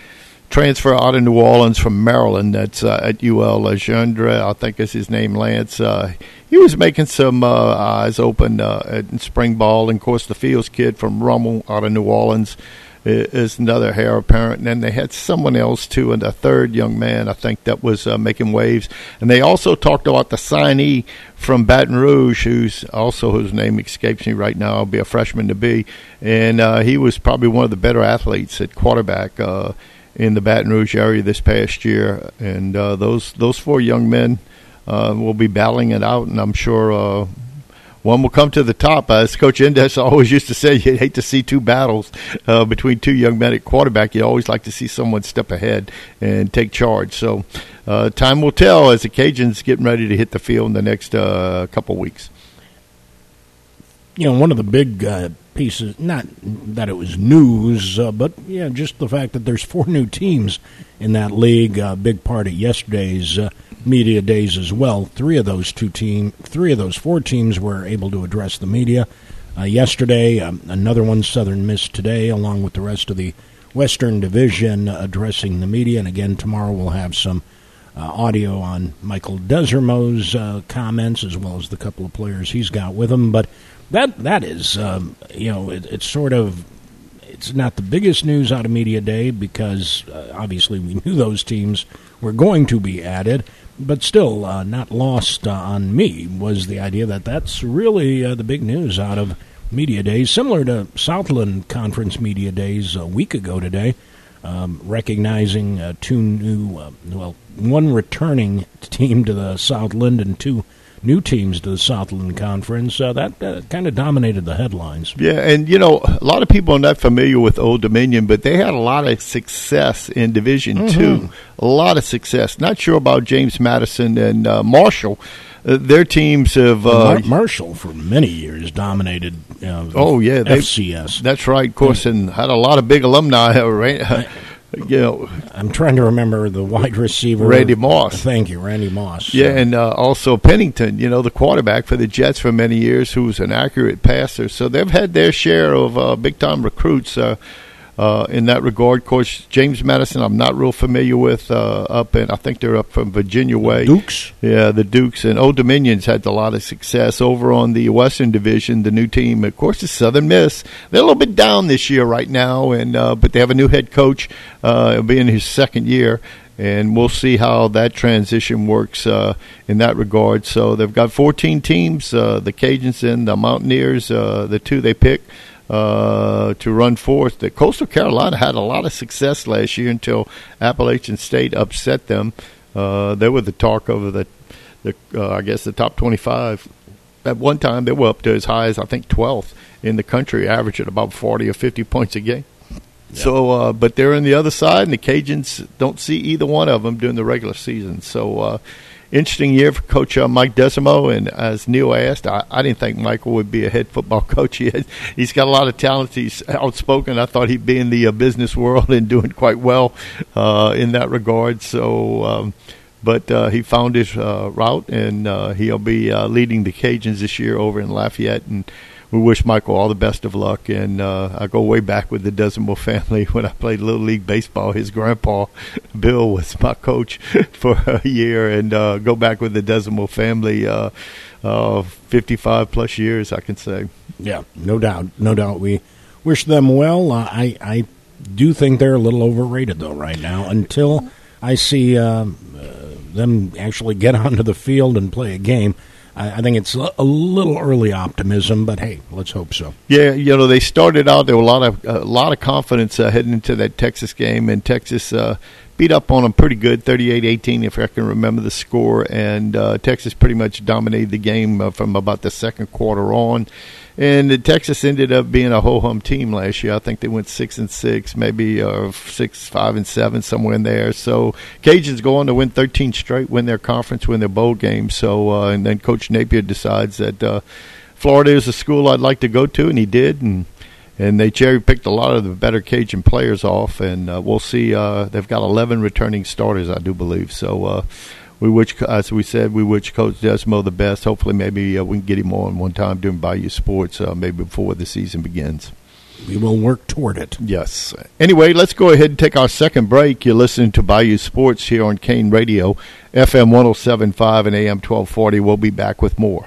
Speaker 1: transfer out of New Orleans from Maryland that's uh, at UL Legendre, I think is his name, Lance. Uh, he was making some uh, eyes open uh, at spring ball. And of course, the Fields kid from Rummel out of New Orleans is another heir apparent. And then they had someone else too, and a third young man, I think, that was uh, making waves. And they also talked about the signee from Baton Rouge, who's also whose name escapes me right now. I'll be a freshman to be, and uh, he was probably one of the better athletes at quarterback. Uh, in the Baton Rouge area this past year, and uh, those those four young men uh, will be battling it out, and I'm sure uh, one will come to the top. As Coach Indes always used to say, you hate to see two battles uh, between two young men at quarterback. You always like to see someone step ahead and take charge. So uh, time will tell as the Cajuns getting ready to hit the field in the next uh, couple weeks.
Speaker 2: You know, one of the big uh, pieces, not that it was news, uh, but yeah, just the fact that there's four new teams in that league. A big part of yesterday's media days as well. Three of those two team, three of those four teams were able to address the media. Uh, yesterday, um, another one, Southern Miss today, along with the rest of the Western Division uh, addressing the media. And again, tomorrow we'll have some uh, audio on Michael uh, comments as well as the couple of players he's got with him. But that that is, um, you know, it, it's sort of it's not the biggest news out of media day because uh, obviously we knew those teams were going to be added but still, uh, not lost uh, on me was the idea that that's really uh, the big news out of media days, similar to Southland Conference media days a week ago today, um, recognizing uh, two new, uh, well, one returning team to the Southland and two new teams to the Southland Conference. Uh, that uh, kind of dominated the headlines.
Speaker 1: Yeah, and you know, a lot of people are not familiar with Old Dominion, but they had a lot of success in Division mm-hmm. Two. A lot of success. Not sure about James Madison and uh, Marshall. Uh, their teams have
Speaker 2: uh, Mar- Marshall for many years dominated. Uh,
Speaker 1: oh yeah,
Speaker 2: FCS.
Speaker 1: That's right, of course, and had a lot of big alumni. Right? You know,
Speaker 2: I'm trying to remember the wide receiver,
Speaker 1: Randy Moss.
Speaker 2: Thank you, Randy Moss.
Speaker 1: Yeah, and uh, also Pennington, you know, the quarterback for the Jets for many years, who's an accurate passer. So they've had their share of uh, big time recruits. Uh, uh, in that regard. Of course, James Madison, I'm not real familiar with uh, up in, I think they're up from Virginia Way.
Speaker 2: Dukes?
Speaker 1: Yeah, the Dukes. And Old Dominion's had a lot of success over on the Western Division, the new team. Of course, the Southern Miss. They're a little bit down this year right now, and uh, but they have a new head coach. Uh, it'll be in his second year and we'll see how that transition works uh, in that regard. So they've got 14 teams: uh, the Cajuns and the Mountaineers, uh, the two they pick uh, to run forth. That Coastal Carolina had a lot of success last year until Appalachian State upset them. Uh, they were the talk of the, the uh, I guess the top 25. At one time, they were up to as high as I think 12th in the country, averaging about 40 or 50 points a game. So, uh, but they're on the other side, and the Cajuns don't see either one of them during the regular season. So, uh, interesting year for Coach uh, Mike Desormeaux. And as Neil asked, I, I, didn't think Michael would be a head football coach. He he's got a lot of talent. He's outspoken. I thought he'd be in the uh, business world and doing quite well uh, in that regard. So. Um, but uh, he found his uh, route, and uh, he'll be uh, leading the Cajuns this year over in Lafayette. And we wish Michael all the best of luck. And uh, I go way back with the Desormeaux family when I played little league baseball. His grandpa, Bill, was my coach for a year, and uh, go back with the Desormeaux family. Uh, uh, 55 plus years, I can say.
Speaker 2: Yeah, no doubt, no doubt. We wish them well. Uh, I I do think they're a little overrated though right now. Until I see um, uh, them actually get onto the field and play a game. I, I think it's a little early optimism, but hey, let's hope so.
Speaker 1: Yeah, you know they started out there were a lot of a lot of confidence uh, heading into that Texas game, and Texas uh, beat up on them pretty good, 38-18 if I can remember the score, and uh, Texas pretty much dominated the game uh, from about the second quarter on. And Texas ended up being a ho hum team last year. I think they went six and six, maybe uh, six, five and seven, somewhere in there. So Cajuns go on to win 13 straight, win their conference, win their bowl game. So uh, and then Coach Napier decides that uh, Florida is a school I'd like to go to, and he did. And and they cherry picked a lot of the better Cajun players off, and uh, we'll see. Uh, they've got 11 returning starters, I do believe. So uh, we wish, as we said, we wish Coach Desormeaux the best. Hopefully, maybe uh, we can get him on one time during Bayou Sports, uh, maybe before the season begins.
Speaker 2: We will work toward it.
Speaker 1: Yes. Anyway, let's go ahead and take our second break. You're listening to Bayou Sports here on Kane Radio, FM 1075 and AM 1240. We'll be back with more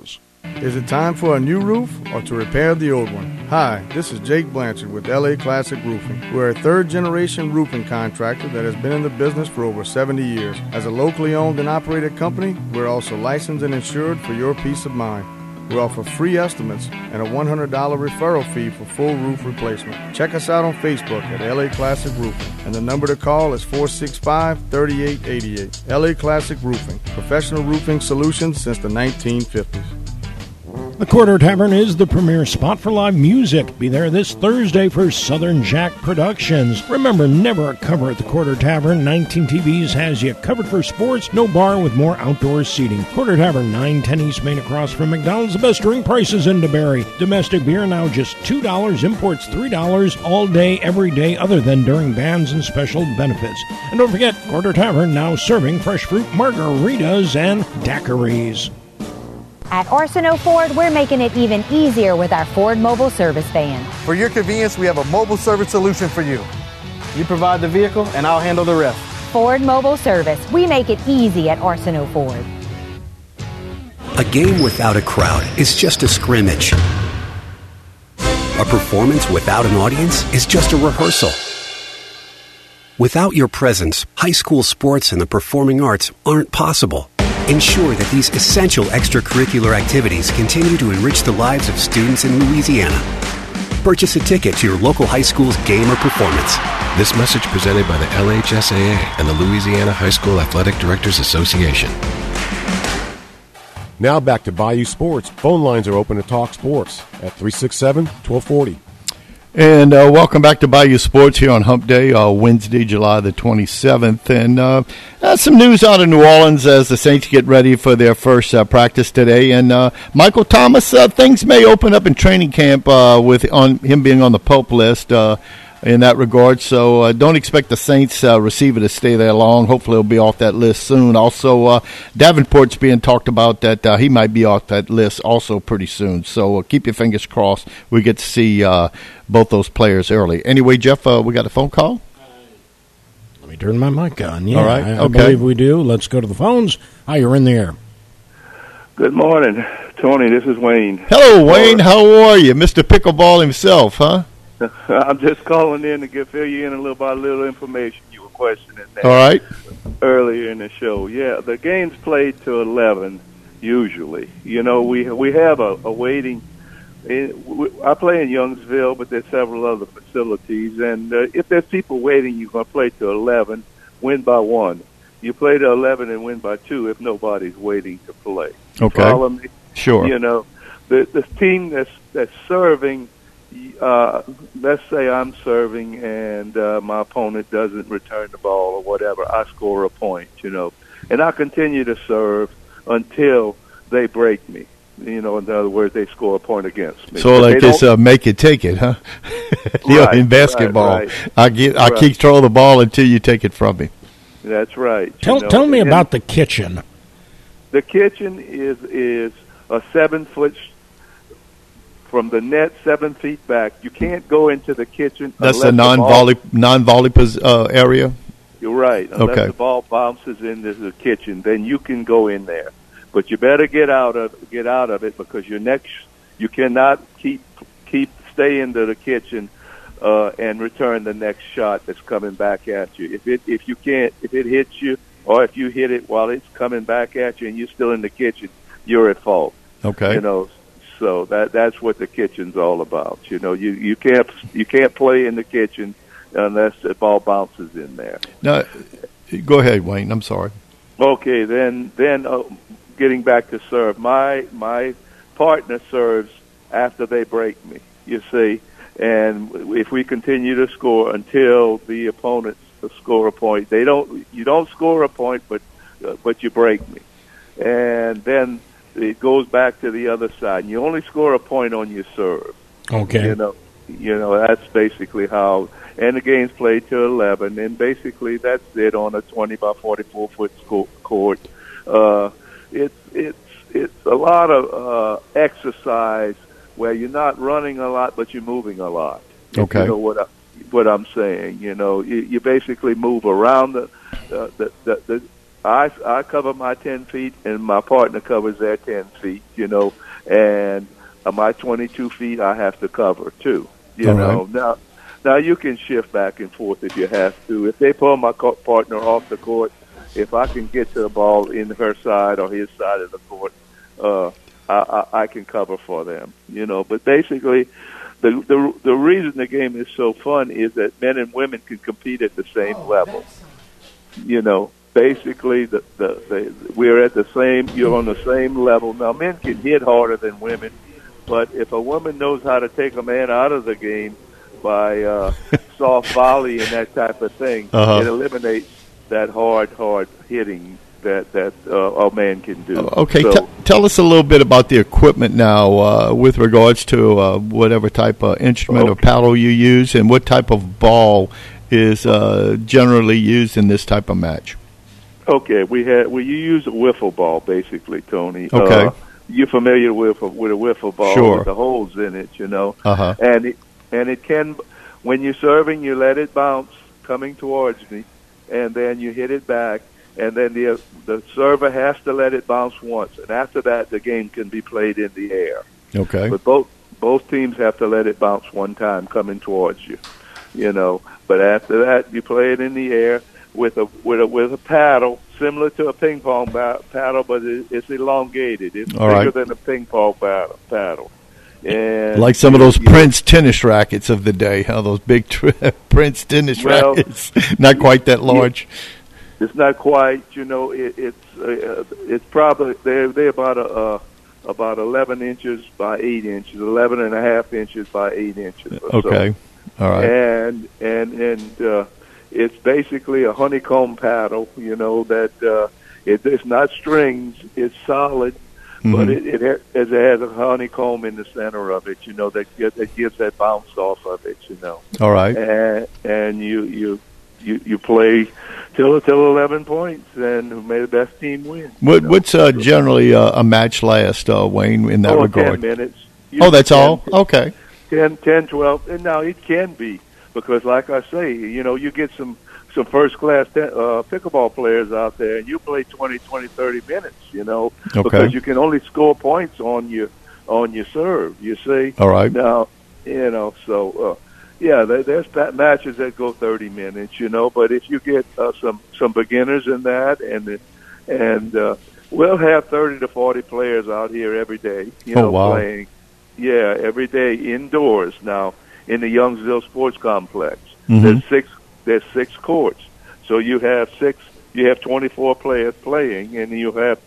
Speaker 4: Is it time for a new roof or to repair the old one? Hi, this is Jake Blanchard with LA Classic Roofing. We're a third generation roofing contractor that has been in the business for over 70 years. As a locally owned and operated company, we're also licensed and insured for your peace of mind. We offer free estimates and a $100 referral fee for full roof replacement. Check us out on Facebook at LA Classic Roofing, and the number to call is 465 3888. LA Classic Roofing, professional roofing solutions since the 1950s.
Speaker 2: The Quarter Tavern is the premier spot for live music. Be there this Thursday for Southern Jack Productions. Remember, never a cover at the Quarter Tavern. 19 TVs has you covered for sports. No bar with more outdoor seating. Quarter Tavern, 910 East Main across from McDonald's. The best drink prices in DeBary. Domestic beer now just $2. Imports $3 all day, every day, other than during bands and special benefits. And don't forget, Quarter Tavern now serving fresh fruit margaritas and daiquiris.
Speaker 6: At Arsenault Ford, we're making it even easier with our Ford mobile service van.
Speaker 7: For your convenience, we have a mobile service solution for you. You provide the vehicle, and I'll handle the rest.
Speaker 6: Ford Mobile Service. We make it easy at Arsenault Ford.
Speaker 10: A game without a crowd is just a scrimmage. A performance without an audience is just a rehearsal. Without your presence, high school sports and the performing arts aren't possible. Ensure that these essential extracurricular activities continue to enrich the lives of students in Louisiana. Purchase a ticket to your local high school's game or performance.
Speaker 11: This message presented by the LHSAA and the Louisiana High School Athletic Directors Association.
Speaker 8: Now back to Bayou Sports. Phone lines are open to talk sports at 367 1240.
Speaker 1: And uh, welcome back to Bayou Sports here on Hump Day, uh, Wednesday, July the 27th. And uh, uh, some news out of New Orleans as the Saints get ready for their first uh, practice today. And uh, Michael Thomas, things may open up in training camp with on him being on the PUP list in that regard. So uh, don't expect the Saints uh, receiver to stay there long. Hopefully, he'll be off that list soon. Also, uh, Davenport's being talked about that uh, he might be off that list also pretty soon. So uh, keep your fingers crossed. We get to see uh, both those players early. Anyway, Jeff, we got a phone call.
Speaker 2: Let me turn my mic on. Yeah,
Speaker 1: All right.
Speaker 2: I, I
Speaker 1: okay.
Speaker 2: believe we do. Let's go to the phones. Hi, you're in the air.
Speaker 12: Good morning, Tony. This is Wayne.
Speaker 1: Hello, Wayne. How are you, Mister Pickleball himself? Huh?
Speaker 12: I'm just calling in to get fill you in a little a little information you were questioning. That
Speaker 1: All right.
Speaker 12: Earlier in the show, yeah, the game's played to eleven usually. You know, we we have a, a waiting. I play in Youngsville, but there's several other facilities, and uh, if there's people waiting, you're going to play to eleven, win by one. You play to eleven and win by two if nobody's waiting to play.
Speaker 1: Okay.
Speaker 12: Follow me?
Speaker 1: Sure.
Speaker 12: You know, the the team that's that's serving uh, let's say I'm serving and uh, my opponent doesn't return the ball or whatever, I score a point, you know, and I continue to serve until they break me. You know, in other words, they score a point against me.
Speaker 1: So,
Speaker 12: But
Speaker 1: like
Speaker 12: they
Speaker 1: it's
Speaker 12: don't-
Speaker 1: uh, make it take it, huh? you know, in basketball,
Speaker 12: right, right.
Speaker 1: I get I
Speaker 12: Right.
Speaker 1: keep throwing the ball until you take it from me.
Speaker 12: That's right. you
Speaker 2: Tell
Speaker 12: know,
Speaker 2: tell me
Speaker 12: and
Speaker 2: about the kitchen.
Speaker 12: the kitchen is is a seven foot sh- from the net, seven feet back. You can't go into the kitchen.
Speaker 1: That's the non-volley non-volley pos- uh, area.
Speaker 12: You're right. Unless
Speaker 1: Okay.
Speaker 12: the ball bounces into the kitchen, then you can go in there. But you better get out of get out of it because your next you cannot keep keep stay into the kitchen uh, and return the next shot that's coming back at you. If it if you can't if it hits you or if you hit it while it's coming back at you and you're still in the kitchen, you're at fault.
Speaker 1: Okay.
Speaker 12: You know, so that that's what the kitchen's all about. You know, you you can't you can't play in the kitchen unless the ball bounces in there.
Speaker 1: Now, go ahead, Wayne. I'm sorry.
Speaker 12: Okay, then then uh, getting back to serve, my my partner serves after they break me. You see, and if we continue to score until the opponents score a point, they don't. You don't score a point, but uh, but you break me, and then it goes back to the other side. And you only score a point on your serve.
Speaker 2: Okay.
Speaker 12: You know, you know that's basically how. And the game's played to eleven, and basically that's it on a twenty by forty-four foot court. Uh, it's it's it's a lot of uh, exercise where you're not running a lot, but you're moving a lot.
Speaker 1: Okay.
Speaker 12: You know what I, what I'm saying? You know, you, you basically move around the uh, the, the the. I I cover my ten feet, and my partner covers their ten feet. You know, and uh, my twenty-two feet I have to cover too. You
Speaker 1: All
Speaker 12: know,
Speaker 1: right.
Speaker 12: now now you can shift back and forth if you have to. If they pull my co- partner off the court, if I can get to the ball in her side or his side of the court, uh, I, I, I can cover for them. You know, but basically, the the the reason the game is so fun is that men and women can compete at the same level. You know, basically, the, the the we're at the same. You're on the same level. Now, men can hit harder than women, but if a woman knows how to take a man out of the game by uh, soft volley and that type of thing,
Speaker 1: Uh-huh.
Speaker 12: it eliminates that hard, hard hitting that that uh, a man can do.
Speaker 1: Okay,
Speaker 12: So-
Speaker 1: t- tell us a little bit about the equipment now, uh, with regards to uh, whatever type of instrument or paddle you use, and what type of ball is uh, generally used in this type of match.
Speaker 12: Okay, we had well, you use a wiffle ball basically, Tony.
Speaker 1: Okay.
Speaker 12: Uh, you're familiar with with a wiffle ball
Speaker 1: Sure.
Speaker 12: with the holes in it, you know.
Speaker 1: Uh-huh.
Speaker 12: And it and it can when you're serving, you let it bounce coming towards me, and then you hit it back, and then the the server has to let it bounce once, and after that, the game can be played in the air.
Speaker 1: Okay.
Speaker 12: But both both teams have to let it bounce one time coming towards you, you know. But after that, you play it in the air with a with a with a paddle similar to a ping pong ba- paddle, but it, it's elongated. It's
Speaker 1: All
Speaker 12: bigger
Speaker 1: right.
Speaker 12: than a ping pong paddle. paddle. And
Speaker 1: like some of those Prince tennis rackets of the day, huh? Those big tr- Prince tennis
Speaker 12: Well,
Speaker 1: rackets, not quite that large.
Speaker 12: It's not quite, you know. It, it's uh, it's probably they're they're about a uh, about eleven inches by eight inches, eleven and a half inches by eight inches. or so.
Speaker 1: Okay, all right.
Speaker 12: And and and uh, it's basically a honeycomb paddle, you know that uh, it, it's not strings, it's solid, but
Speaker 1: Mhm.
Speaker 12: it it, ha- it has a honeycomb in the center of it, you know that that gives that bounce off of it, you know.
Speaker 1: All right.
Speaker 12: And and you you you you play till till eleven points, and who made the best team win.
Speaker 1: What, what's uh, generally uh, a match last, uh, Wayne, in that
Speaker 12: oh,
Speaker 1: regard?
Speaker 12: 10 minutes.
Speaker 1: Oh, that's
Speaker 12: Usually
Speaker 1: all. Okay.
Speaker 12: 10, 10, 12. And now it can be because, like I say, you know, you get some some first class uh, pickleball players out there, and you play 20, 20, 30 minutes. You know,
Speaker 1: Okay.
Speaker 12: because you can only score points on your on your serve. You see.
Speaker 1: All right.
Speaker 12: Now, you know, so uh, yeah, there, there's that matches that go 30 minutes, you know. But if you get uh, some some beginners in that, and and uh, we'll have 30 to 40 players out here every day, you
Speaker 1: oh,
Speaker 12: know,
Speaker 1: wow.
Speaker 12: playing. Yeah, every day indoors now in the Youngsville Sports Complex.
Speaker 1: Mhm.
Speaker 12: There's six there's six courts, so you have six you have 24 players playing, and you have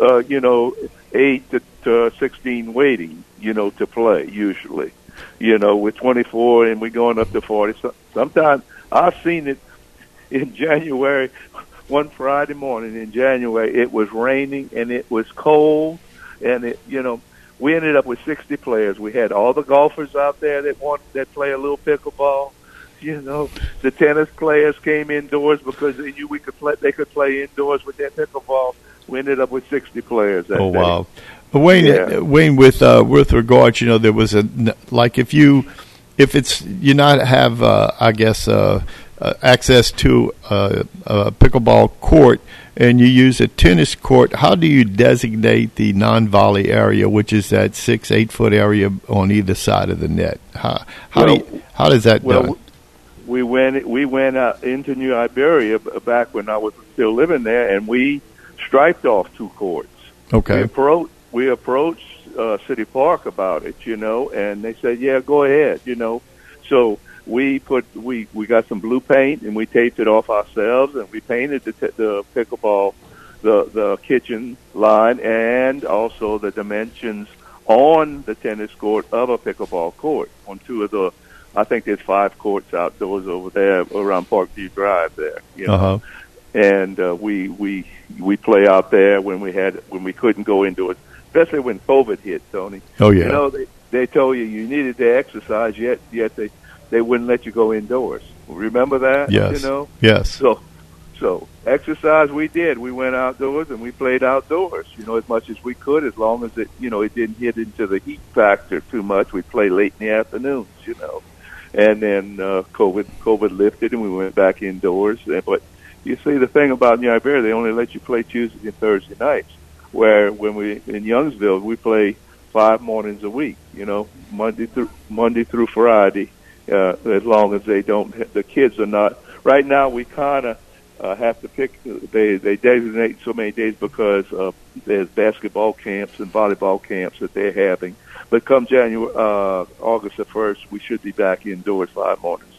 Speaker 12: uh, you know eight to, to 16 waiting, you know, to play usually you know, with 24 and we're going up to 40. So, sometimes I've seen it in January, one Friday morning in January, it was raining and it was cold and it, you know, we ended up with 60 players. We had all the golfers out there that want, that play a little pickleball. You know, the tennis players came indoors because they knew we could play, they could play indoors with their pickleball. We ended up with 60 players that
Speaker 1: Oh
Speaker 12: day.
Speaker 1: wow, Wayne,
Speaker 12: Yeah.
Speaker 1: uh, Wayne, with uh, with regards, you know, there was a like if you if it's you not have uh, I guess uh, uh, access to uh, a pickleball court and you use a tennis court, how do you designate the non-volley area, which is that six eight foot area on either side of the net? How how
Speaker 12: Well,
Speaker 1: do you, how does that
Speaker 12: well,
Speaker 1: done?
Speaker 12: we went we went out into New Iberia back when I was still living there, and we striped off two courts.
Speaker 1: Okay.
Speaker 12: We approached we approached uh, City Park about it, you know, and they said, "Yeah, go ahead," you know. So we put we we got some blue paint and we taped it off ourselves, and we painted the t- the pickleball the the kitchen line and also the dimensions on the tennis court of a pickleball court on two of the I think there's five courts outdoors over there around Parkview Drive there. You know?
Speaker 1: Uh-huh.
Speaker 12: And uh, we we we play out there when we had when we couldn't go indoors, especially when COVID hit, Tony.
Speaker 1: Oh, yeah.
Speaker 12: You know they they told you you needed to exercise, yet yet they they wouldn't let you go indoors. Remember that?
Speaker 1: Yes.
Speaker 12: You know.
Speaker 1: Yes.
Speaker 12: So so exercise we did. We went outdoors and we played outdoors. You know as much as we could, as long as it you know it didn't hit into the heat factor too much. We play late in the afternoons. You know and then uh, COVID COVID lifted, and we went back indoors. But you see, the thing about New Iberia, they only let you play Tuesday and Thursday nights. Where when we in Youngsville, we play five mornings a week. You know, Monday through Monday through Friday, uh, as long as they don't. The kids are not. Right now, we kind of uh, have to pick. They they designate so many days because uh, there's basketball camps and volleyball camps that they're having. But come January, uh, August the first, we should be back indoors five mornings.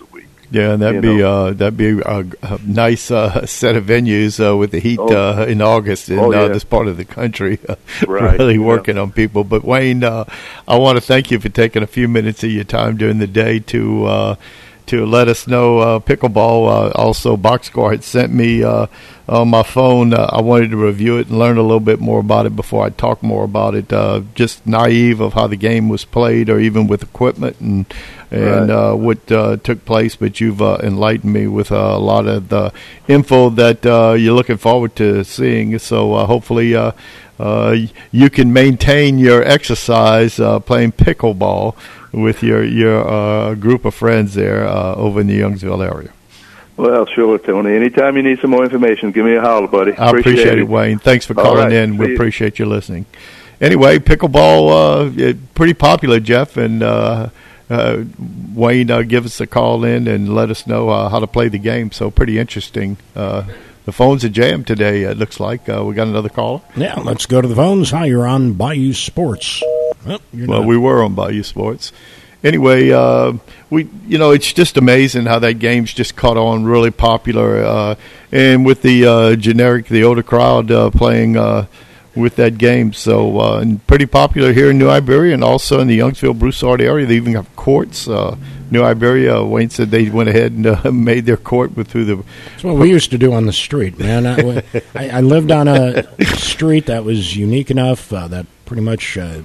Speaker 1: Yeah, and that'd be uh, that'd be a, a nice uh, set of venues uh, with the heat
Speaker 12: Oh.
Speaker 1: uh, in August in
Speaker 12: Oh,
Speaker 1: uh,
Speaker 12: yeah.
Speaker 1: this part of the country.
Speaker 12: Right,
Speaker 1: really
Speaker 12: yeah.
Speaker 1: working on people. But Wayne, uh, I want to thank you for taking a few minutes of your time during the day to uh, to let us know uh, pickleball. Uh, also, Boxcar had sent me uh, on my phone. Uh, I wanted to review it and learn a little bit more about it before I talk more about it. Uh, just naive of how the game was played, or even with equipment and and
Speaker 12: Right.
Speaker 1: uh, what uh, took place. But you've uh, enlightened me with uh, a lot of the info that uh, you're looking forward to seeing. So uh, hopefully. Uh, uh, you can maintain your exercise uh, playing pickleball with your your uh, group of friends there uh, over in the Youngsville area.
Speaker 12: Well, sure, Tony. Anytime you need some more information, give me a holler, buddy.
Speaker 1: I appreciate, it, Wayne. Thanks for calling
Speaker 12: right.
Speaker 1: in. We
Speaker 12: See you.
Speaker 1: appreciate you listening. Anyway, pickleball, uh, pretty popular, Jeff, and uh, uh, Wayne uh, give us a call in and let us know uh, how to play the game. So pretty interesting. Uh, the phones are jammed today. It looks like uh, we got another caller.
Speaker 2: Yeah, let's go to the phones. Hi, you're on Bayou Sports. Well,
Speaker 1: Well, we were on Bayou Sports. Anyway, uh, we you know it's just amazing how that game's just caught on, really popular, uh, and with the uh, generic, the older crowd uh, playing uh, with that game, so uh, and pretty popular here in New Iberia and also in the Youngsville Broussard area. They even have courts. Uh, New Iberia, Wayne said they went ahead and uh, made their court with through the.
Speaker 2: That's what we used to do on the street, man. I, I, I lived on a street that was unique enough uh, that pretty much uh,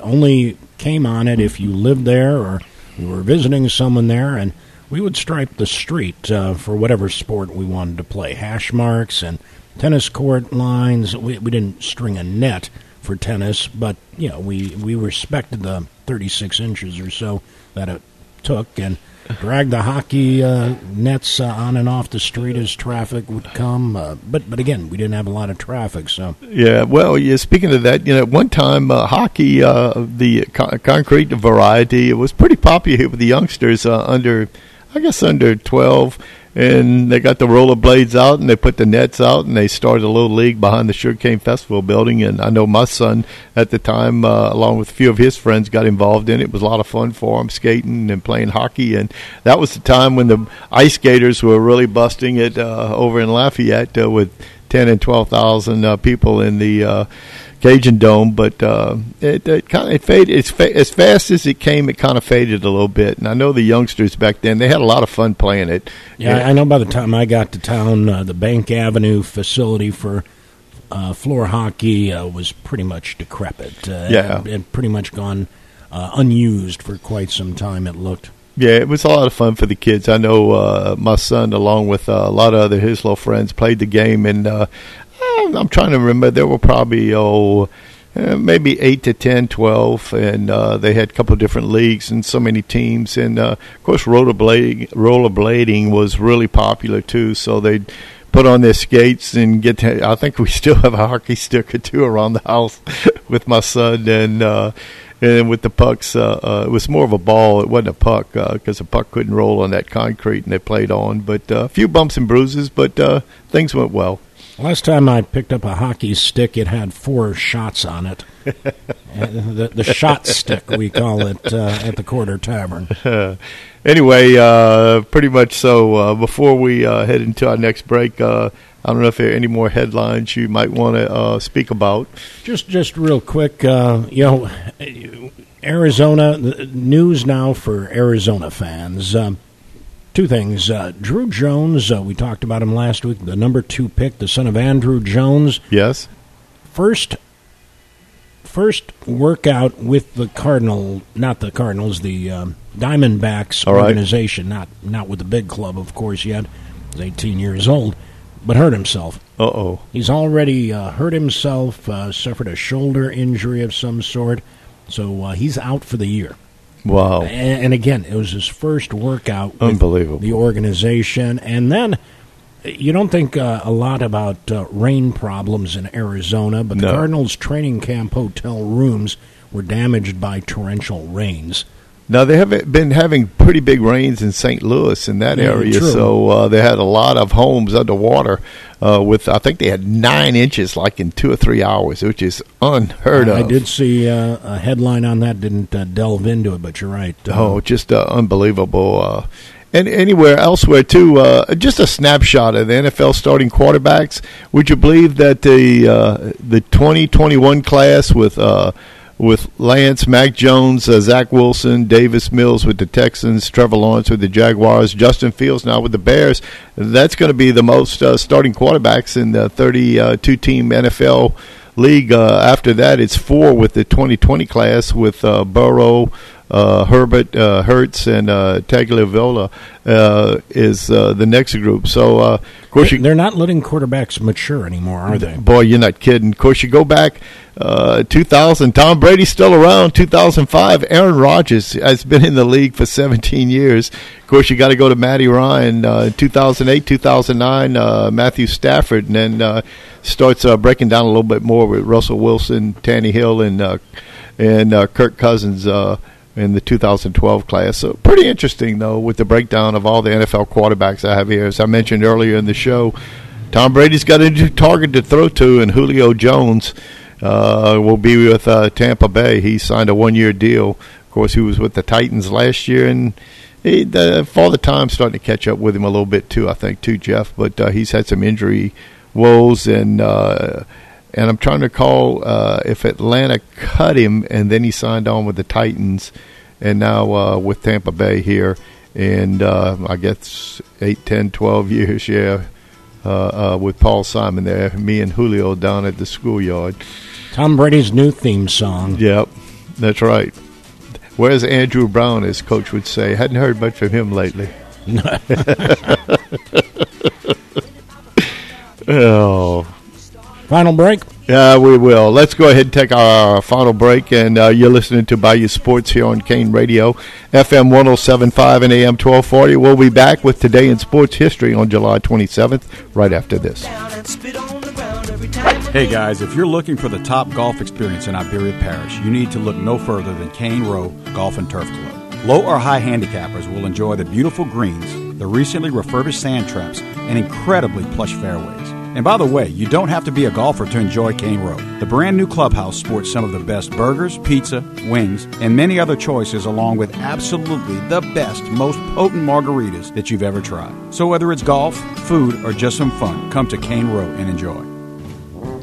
Speaker 2: only came on it if you lived there or you were visiting someone there, and we would stripe the street uh, for whatever sport we wanted to play. Hash marks and tennis court lines. We, we didn't string a net for tennis, but you know we we respected the 36 inches or so that it took, and drag the hockey uh, nets uh, on and off the street as traffic would come. Uh, but but again, we didn't have a lot of traffic, so
Speaker 1: Yeah, well, yeah. Speaking of that, you know, at one time uh, hockey, uh, the co- concrete variety, it was pretty popular with the youngsters uh, under, I guess, under twelve, and they got the rollerblades out and they put the nets out and they started a little league behind the Sugarcane Festival building. And I know my son at the time, uh, along with a few of his friends, got involved in it. It was a lot of fun for him skating and playing hockey, and that was the time when the ice skaters were really busting it uh, over in Lafayette uh, with ten and twelve thousand uh, people in the uh, Cajun Dome. But uh, it, it kind of it faded. It's fa- as fast as it came, it kind of faded a little bit. And I know the youngsters back then they had a lot of fun playing it.
Speaker 2: Yeah, I know by the time I got to town, uh, the Bank Avenue facility for uh, floor hockey uh, was pretty much decrepit. Uh,
Speaker 1: Yeah.
Speaker 2: It had pretty much gone uh, unused for quite some time, it looked.
Speaker 1: Yeah, it was a lot of fun for the kids. I know uh, my son, along with uh, a lot of other his little friends, played the game, and uh, I'm I'm trying to remember. There were probably oh, uh, maybe eight to 10, 12, and uh, they had a couple of different leagues and so many teams. And uh, of course, rollerblading, rollerblading was really popular too. So they would put on their skates and get. To, I think we still have a hockey stick or two around the house with my son and. Uh, and with the pucks, uh, uh, it was more of a ball. It wasn't a puck because the puck couldn't roll on that concrete, and they played on. But uh, a few bumps and bruises, but uh, things went well.
Speaker 2: Last time I picked up a hockey stick, it had four shots on it. Uh, the, the shot stick, we call it uh, at the Quarter Tavern.
Speaker 1: anyway, uh, pretty much so. Uh, before we uh, head into our next break, uh, I don't know if there are any more headlines you might want to uh, speak about.
Speaker 2: Just, just real quick, uh, you know, Arizona news now for Arizona fans. Um, two things: uh, Druw Jones. Uh, we talked about him last week. The number two pick, the son of Andruw Jones.
Speaker 1: Yes.
Speaker 2: First, first workout with the Cardinal, not the Cardinals, the um, Diamondbacks
Speaker 1: right.
Speaker 2: organization. Not, not with the big club, of course. Yet, he's 18 years old, but hurt himself.
Speaker 1: Uh oh.
Speaker 2: He's already uh, hurt himself, uh, suffered a shoulder injury of some sort, so uh, he's out for the year.
Speaker 1: Wow.
Speaker 2: And, and again, it was his first workout with
Speaker 1: Unbelievable.
Speaker 2: the organization. And then you don't think uh, a lot about uh, rain problems in Arizona, but the
Speaker 1: No.
Speaker 2: Cardinals training camp hotel rooms were damaged by torrential rains.
Speaker 1: Now they have been having pretty big rains in St. Louis in that
Speaker 2: Yeah,
Speaker 1: area,
Speaker 2: true.
Speaker 1: so uh, they had a lot of homes underwater. Uh, with I think they had nine inches, like in two or three hours, which is unheard
Speaker 2: I,
Speaker 1: of.
Speaker 2: I did see uh, a headline on that, didn't uh, delve into it, but you're right. Uh,
Speaker 1: Oh, just uh, unbelievable. Uh, and anywhere elsewhere too, uh, just a snapshot of the NFL starting quarterbacks. Would you believe that the uh, the 2021 class with uh, with Lance, Mac Jones, uh, Zach Wilson, Davis Mills with the Texans, Trevor Lawrence with the Jaguars, Justin Fields now with the Bears. That's going to be the most uh, starting quarterbacks in the 32 team NFL league. Uh, after that, it's four with the 2020 class with uh, Burrow, uh, Herbert, uh, Hurts, and uh, Tagovailoa uh, is uh, the next group. So, uh, of course, you,
Speaker 2: They're not letting quarterbacks mature anymore, are they?
Speaker 1: boy, you're not kidding. Of course, you go back uh, 2000. Tom Brady's still around. 2005. Aaron Rodgers has been in the league for 17 years. Of course, you got to go to Matty Ryan. Uh, 2008, 2009. Uh, Matthew Stafford, and then uh, starts uh, breaking down a little bit more with Russell Wilson, Tannehill, and uh, and uh, Kirk Cousins. In the 2012 class. So pretty interesting though with the breakdown of all the NFL quarterbacks I have here. As I mentioned earlier in the show, Tom Brady's got a new target to throw to, and Julio Jones uh, will be with uh, Tampa Bay. He signed a one-year deal. Of course, he was with the Titans last year, and he, the Time's starting to catch up with him a little bit too. I think too, Jeff. But uh, he's had some injury woes, and uh, and I'm trying to call uh, if Atlanta cut him, and then he signed on with the Titans, and now uh, with Tampa Bay here, and uh, I guess eight, ten, twelve years, yeah, uh, uh, with Paul Simon there, me and Julio down at the schoolyard.
Speaker 2: Tom Brady's new theme song.
Speaker 1: Yep, that's right. Where's Andrew Brown, as coach would say? Hadn't heard much from him lately. oh.
Speaker 2: Final break.
Speaker 1: Yeah, we will. Let's go ahead and take our final break. And uh, you're listening to Bayou Sports here on Kane Radio, FM 1075 and AM 1240. We'll be back with Today in Sports History on July 27th, right after this.
Speaker 5: Hey guys, if you're looking for the top golf experience in Iberia Parish, you need to look no further than Cane Row Golf and Turf Club. Low or high handicappers will enjoy the beautiful greens, the recently refurbished sand traps, and incredibly plush fairways. And by the way, you don't have to be a golfer to enjoy Cane Row. The brand new clubhouse sports some of the best burgers, pizza, wings, and many other choices, along with absolutely the best, most potent margaritas that you've ever tried. So whether it's golf, food, or just some fun, come to Cane Row and enjoy.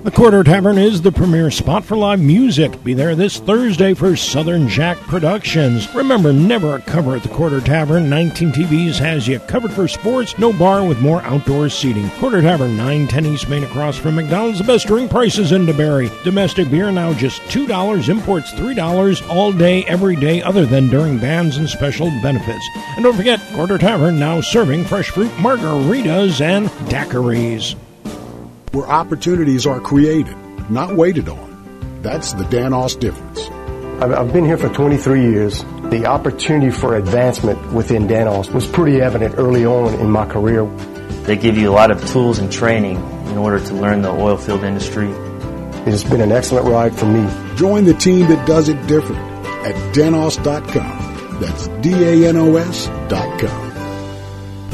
Speaker 2: The Quarter Tavern is the premier spot for live music. Be there this Thursday for Southern Jack Productions. Remember, never a cover at the Quarter Tavern. 19 TVs has you covered for sports. No bar with more outdoor seating. Quarter Tavern, 910 East Main across from McDonald's. The best drink prices in DeBerry. Domestic beer now just $2. Imports $3 all day, every day, other than during bands and special benefits. And don't forget, Quarter Tavern now serving fresh fruit margaritas and daiquiris
Speaker 13: where opportunities are created, not waited on. That's the Danos difference.
Speaker 14: I've been here for 23 years. The opportunity for advancement within Danos was pretty evident early on in my career.
Speaker 15: They give you a lot of tools and training in order to learn the oil field industry.
Speaker 14: It has been an excellent ride for me.
Speaker 13: Join the team that does it different at danos.com. That's D-A-N-O-S.com.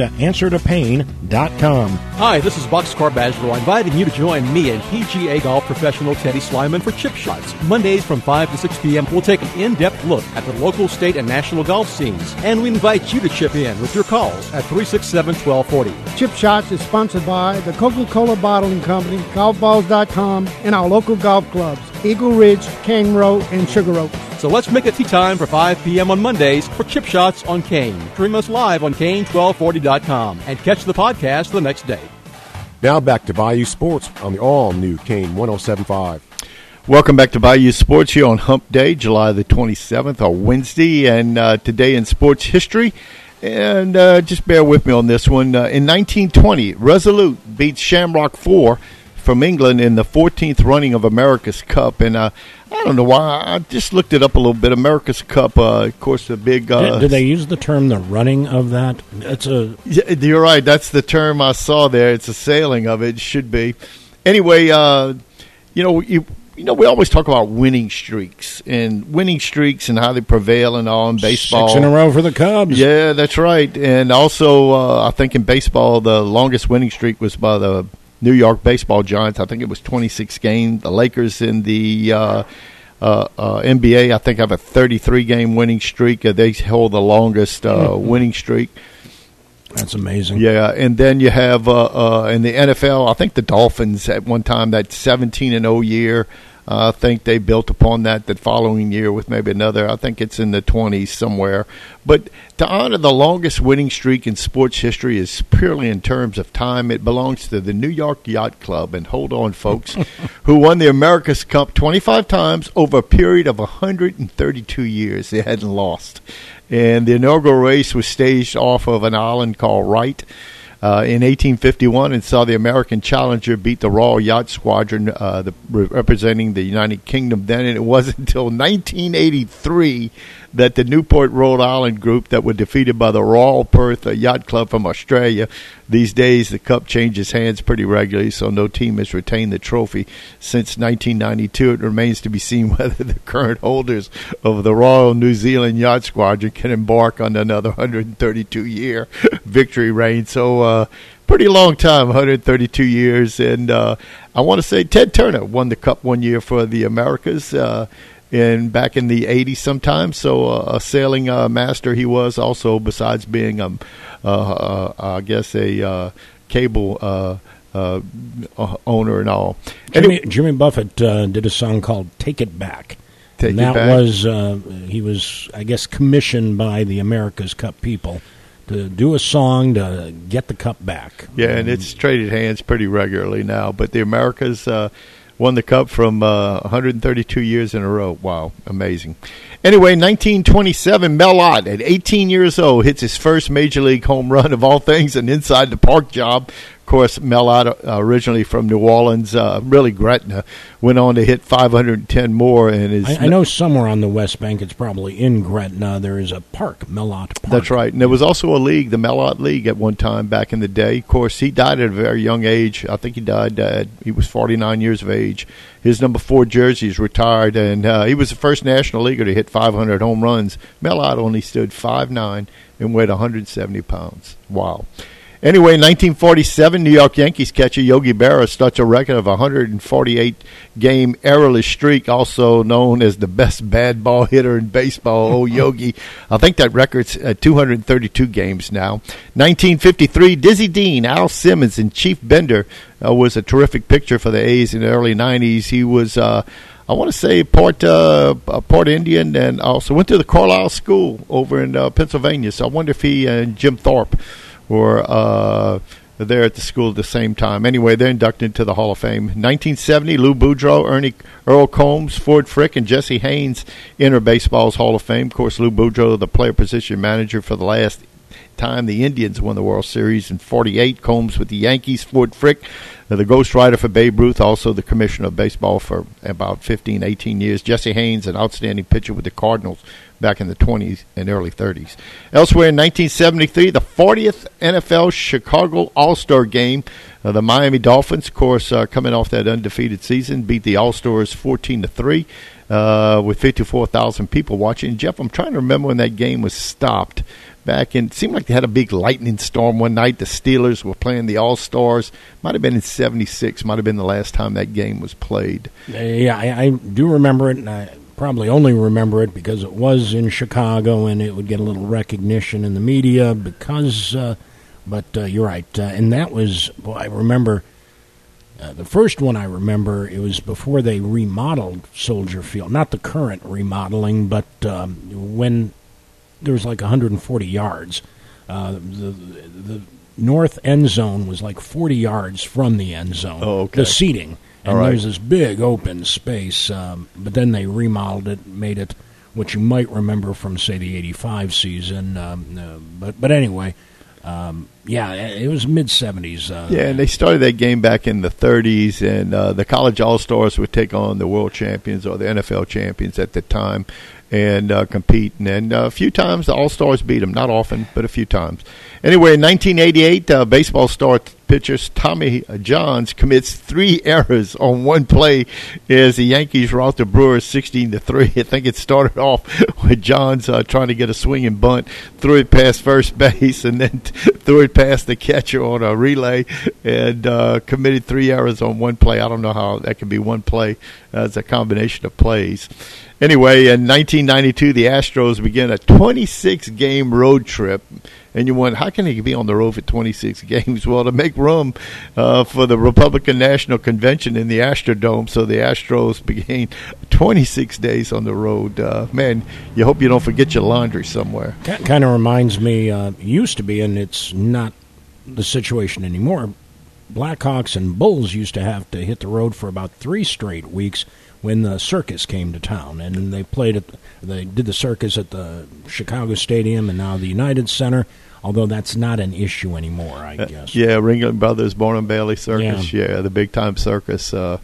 Speaker 2: to answertopain.com.
Speaker 16: Hi, this is Boxcar Bachelor, inviting you to join me and PGA golf professional Teddy Slyman for Chip Shots. Mondays from 5 to 6 p.m., we'll take an in-depth look at the local, state, and national golf scenes. And we invite you to chip in with your calls at 367-1240.
Speaker 17: Chip Shots is sponsored by the Coca-Cola Bottling Company, golfballs.com, and our local golf clubs, Eagle Ridge, Cane Row, and Sugar Oak.
Speaker 16: So let's make it tea time for 5 p.m. on Mondays for Chip Shots on Kane. Stream us live on Kane1240.com and catch the podcast the next day.
Speaker 8: Now back to Bayou Sports on the all new Kane 1075.
Speaker 1: Welcome back to Bayou Sports here on Hump Day, July the 27th, or Wednesday, and uh, today in sports history. And uh, just bear with me on this one. Uh, in 1920, Resolute beats Shamrock 4 from England in the 14th running of America's Cup. And uh, I don't know why. I just looked it up a little bit. America's Cup, uh, of course, the big. Uh,
Speaker 2: did, did, they use the term "the running of that"? It's a.
Speaker 1: Yeah, you're right. That's the term I saw there. It's a sailing of it. it should be. Anyway, uh, you know, you you know, we always talk about winning streaks and winning streaks and how they prevail and all in baseball.
Speaker 2: Six in a row for the Cubs.
Speaker 1: Yeah, that's right. And also, uh, I think in baseball, the longest winning streak was by the New York Baseball Giants. I think it was 26 games. The Lakers in the uh, uh, uh, NBA, I think, have a 33 game winning streak. Uh, they hold the longest uh, mm-hmm. winning streak.
Speaker 2: That's amazing.
Speaker 1: Yeah, and then you have uh, in the NFL, I think the Dolphins at one time that 17 and 0 year. I think they built upon that the following year with maybe another. I think it's in the 20s somewhere. But to honor the longest winning streak in sports history is purely in terms of time. It belongs to the New York Yacht Club. And hold on, folks, who won the America's Cup 25 times over a period of 132 years. They hadn't lost. And the inaugural race was staged off of an island called Wight uh, in 1851 and saw the American Challenger beat the Royal Yacht Squadron, uh, the, representing the United Kingdom. Then and it wasn't until 1983 that the Newport, Rhode Island group that were defeated by the Royal Perth Yacht Club from Australia. These days, the cup changes hands pretty regularly, so no team has retained the trophy since 1992. It remains to be seen whether the current holders of the Royal New Zealand Yacht Squadron can embark on another 132 year victory reign. So, uh, pretty long time, 132 years. And uh, I want to say Ted Turner won the cup one year for the Americas. Uh, in back in the 80s sometime. So uh, a sailing uh, master he was also, besides being, um, uh, uh I guess, a uh, cable uh, uh, owner and all.
Speaker 2: Jimmy, Jimmy Buffett uh, did a song called "Take It Back."
Speaker 1: Take
Speaker 2: and that
Speaker 1: Back.
Speaker 2: was uh, he was, I guess, commissioned by the America's Cup people to do a song to get the cup back.
Speaker 1: Yeah, and it's traded hands pretty regularly now. But the Americas uh, won the cup from uh, 132 years in a row. Wow, amazing. Anyway, 1927, Mel Ott, at 18 years old, hits his first major league home run of all things, an inside the park job. Of course, Mel Ott, uh, originally from New Orleans, uh, really Gretna, went on to hit 510 more. And is
Speaker 2: I, I know somewhere on the West Bank, it's probably in Gretna. There is a park, Mel Ott Park.
Speaker 1: That's right. And there was also a league, the Mel Ott League, at one time back in the day. Of course, he died at a very young age. I think he died at he was 49 years of age. His number four jersey is retired, and uh, he was the first national leaguer to hit 500 home runs. Mel Ott only stood 5'9 and weighed 170 pounds. Wow. Anyway, 1947, New York Yankees catcher Yogi Berra starts a record of 148 game errorless streak, also known as the best bad ball hitter in baseball. Oh, Yogi. I think that record's at 232 games now. 1953, Dizzy Dean, Al Simmons, and Chief Bender uh, was a terrific picture for the A's in the early 90s. He was. Uh, I want to say part uh, uh, part Indian, and also went to the Carlisle School over in uh, Pennsylvania. So I wonder if he and Jim Thorpe were uh, there at the school at the same time. Anyway, they're inducted into the Hall of Fame. 1970, Lou Boudreau, Ernie Earl Combs, Ford Frick, and Jesse Haines enter baseball's Hall of Fame. Of course, Lou Boudreau, the player position manager for the last time the Indians won the World Series in 48. Combs with the Yankees, Ford Frick, uh, the ghostwriter for Babe Ruth, also the commissioner of baseball for about 15, 18 years. Jesse Haines, an outstanding pitcher with the Cardinals back in the 20s and early 30s. Elsewhere in 1973, the 40th NFL Chicago All Star game. Uh, the Miami Dolphins, of course, uh, coming off that undefeated season, beat the All Stars 14 to 3 uh, with 54,000 people watching. Jeff, I'm trying to remember when that game was stopped. Back in, it seemed like they had a big lightning storm one night. The Steelers were playing the All Stars. Might have been in '76. Might have been the last time that game was played.
Speaker 2: Yeah, I, I do remember it, and I probably only remember it because it was in Chicago, and it would get a little recognition in the media because. Uh, but uh, you're right, uh, and that was. Boy, I remember. Uh, the first one I remember, it was before they remodeled Soldier Field. Not the current remodeling, but um, when there was like 140 yards. Uh, the, the north end zone was like 40 yards from the end zone.
Speaker 1: Oh, okay.
Speaker 2: The seating. And
Speaker 1: right.
Speaker 2: there's this big open space. Um, but then they remodeled it, made it what you might remember from, say, the 85 season. Um, uh, but, but anyway, um, yeah, it was mid 70s. Uh,
Speaker 1: Yeah, and they started that game back in the 30s, and uh, the college all stars would take on the world champions or the NFL champions at the time and uh, compete. And, uh, a few times the all stars beat them, not often, but a few times. Anyway, in 1988, uh, baseball star pitcher Tommy Johns commits three errors on one play as the Yankees rout the Brewers 16 to three. I think it started off with Johns uh, trying to get a swinging bunt, threw it past first base, and then threw it past the catcher on a relay, and uh, committed three errors on one play. I don't know how that could be one play. Uh, it's a combination of plays. Anyway, in 1992, the Astros began a 26 game road trip. And you wonder, how can he be on the road for 26 games? Well, to make room uh, for the Republican National Convention in the Astrodome, so the Astros began 26 days on the road. Uh, man, you hope you don't forget your laundry somewhere.
Speaker 2: That kind of reminds me, uh, used to be, and it's not the situation anymore. Blackhawks and Bulls used to have to hit the road for about three straight weeks when the circus came to town, and they played at, they did the circus at the Chicago Stadium and now the United Center. Although that's not an issue anymore, I guess.
Speaker 1: Yeah, Ringling Brothers, Barnum and Bailey Circus. Yeah, the big time circus. Uh,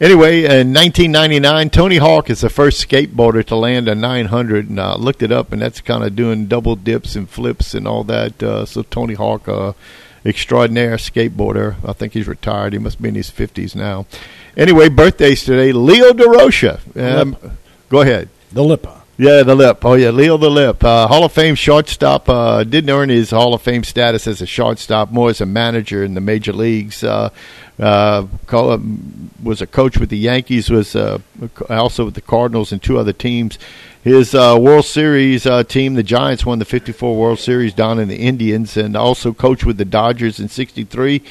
Speaker 1: anyway, in 1999, Tony Hawk is the first skateboarder to land a 900, and I looked it up, and that's kind of doing double dips and flips and all that. Uh, so Tony Hawk, uh, extraordinaire skateboarder. I think he's retired. He must be in his 50s now. Anyway, birthdays today. Leo Durocher. Um, go ahead.
Speaker 2: The Lipa.
Speaker 1: Yeah, the lip. Oh, yeah, Leo the lip. Uh, Hall of Fame shortstop. Uh, didn't earn his Hall of Fame status as a shortstop, more as a manager in the major leagues. Uh, uh, um, was a coach with the Yankees. Was uh, also with the Cardinals and two other teams. His uh, World Series uh, team, the Giants, won the 54 World Series down in the Indians, and also coached with the Dodgers in '63.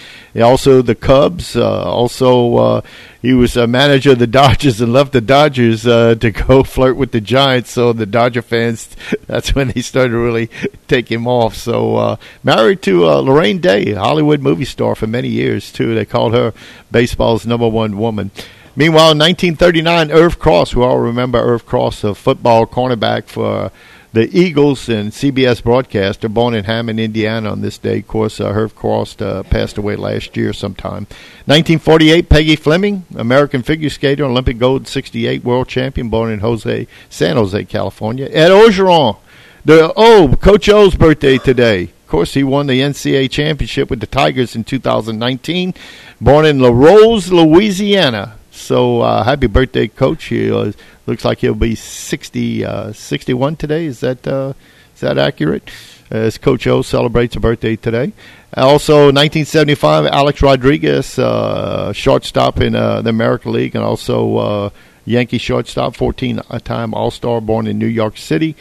Speaker 1: Also the Cubs. Uh, also, uh, he was a manager of the Dodgers and left the Dodgers uh, to go flirt with the Giants. So the Dodger fans, that's when they started to really take him off. So uh, married to Laraine Day, Hollywood movie star for many years too. They called her baseball's number one woman. Meanwhile, in 1939, Irv Cross, we all remember Irv Cross, a football cornerback for the Eagles and CBS broadcaster, born in Hammond, Indiana on this day. Of course, uh, Irv Cross uh, passed away last year sometime. 1948, Peggy Fleming, American figure skater, Olympic gold 68 world champion, born in Jose, San Jose, California. Ed Orgeron, the oh, Coach O's birthday today. Of course, he won the NCAA championship with the Tigers in 2019. Born in Larose, Louisiana. So uh, happy birthday, Coach. He uh, looks like he'll be 60, uh, 61 today. Is that uh, is that accurate? As Coach O celebrates a birthday today. Also, 1975, Alex Rodriguez, uh, shortstop in uh, the American League, and also Yankee shortstop, 14-time All-Star, born in New York City.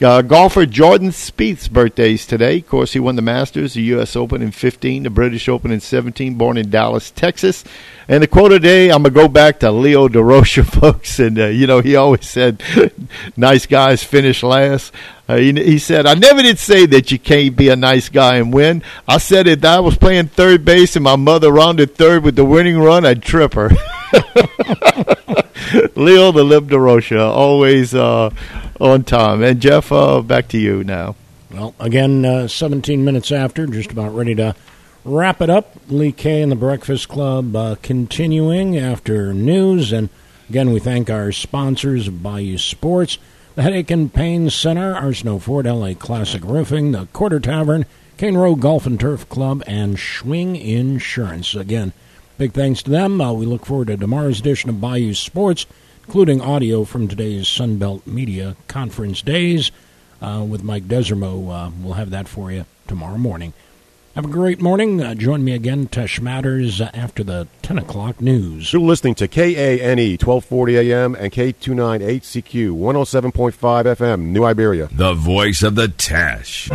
Speaker 1: Uh, golfer Jordan Spieth's birthday is today. Of course, he won the Masters, the U.S. Open in 15, the British Open in 17, born in Dallas, Texas. And the quote of the day, I'm going to go back to Leo Durocher, folks. And, uh, you know, he always said, nice guys finish last. Uh, he, he, said, I never did say that you can't be a nice guy and win. I said if I was playing third base and my mother rounded third with the winning run, I'd trip her. Leo the Lip Durocher, always uh, on time. And Jeff, uh, back to you now.
Speaker 2: Well, again, uh, 17 minutes after, just about ready to wrap it up. Lee K and the Breakfast Club uh, continuing after news. And again, we thank our sponsors, Bayou Sports, the Headache and Pain Center, Arsenault Ford, LA Classic Roofing, the Quarter Tavern, Cane Row Golf and Turf Club, and Schwing Insurance. Again, big thanks to them. Uh, we look forward to tomorrow's edition of Bayou Sports including audio from today's Sunbelt Media Conference days uh, with Mike Desormeaux. Uh, we'll have that for you tomorrow morning. Have a great morning. Uh, join me again, Teche Matters, uh, after the 10 o'clock news.
Speaker 8: You're listening to KANE 1240 AM and K298CQ 107.5 FM, New Iberia.
Speaker 18: The voice of the Teche.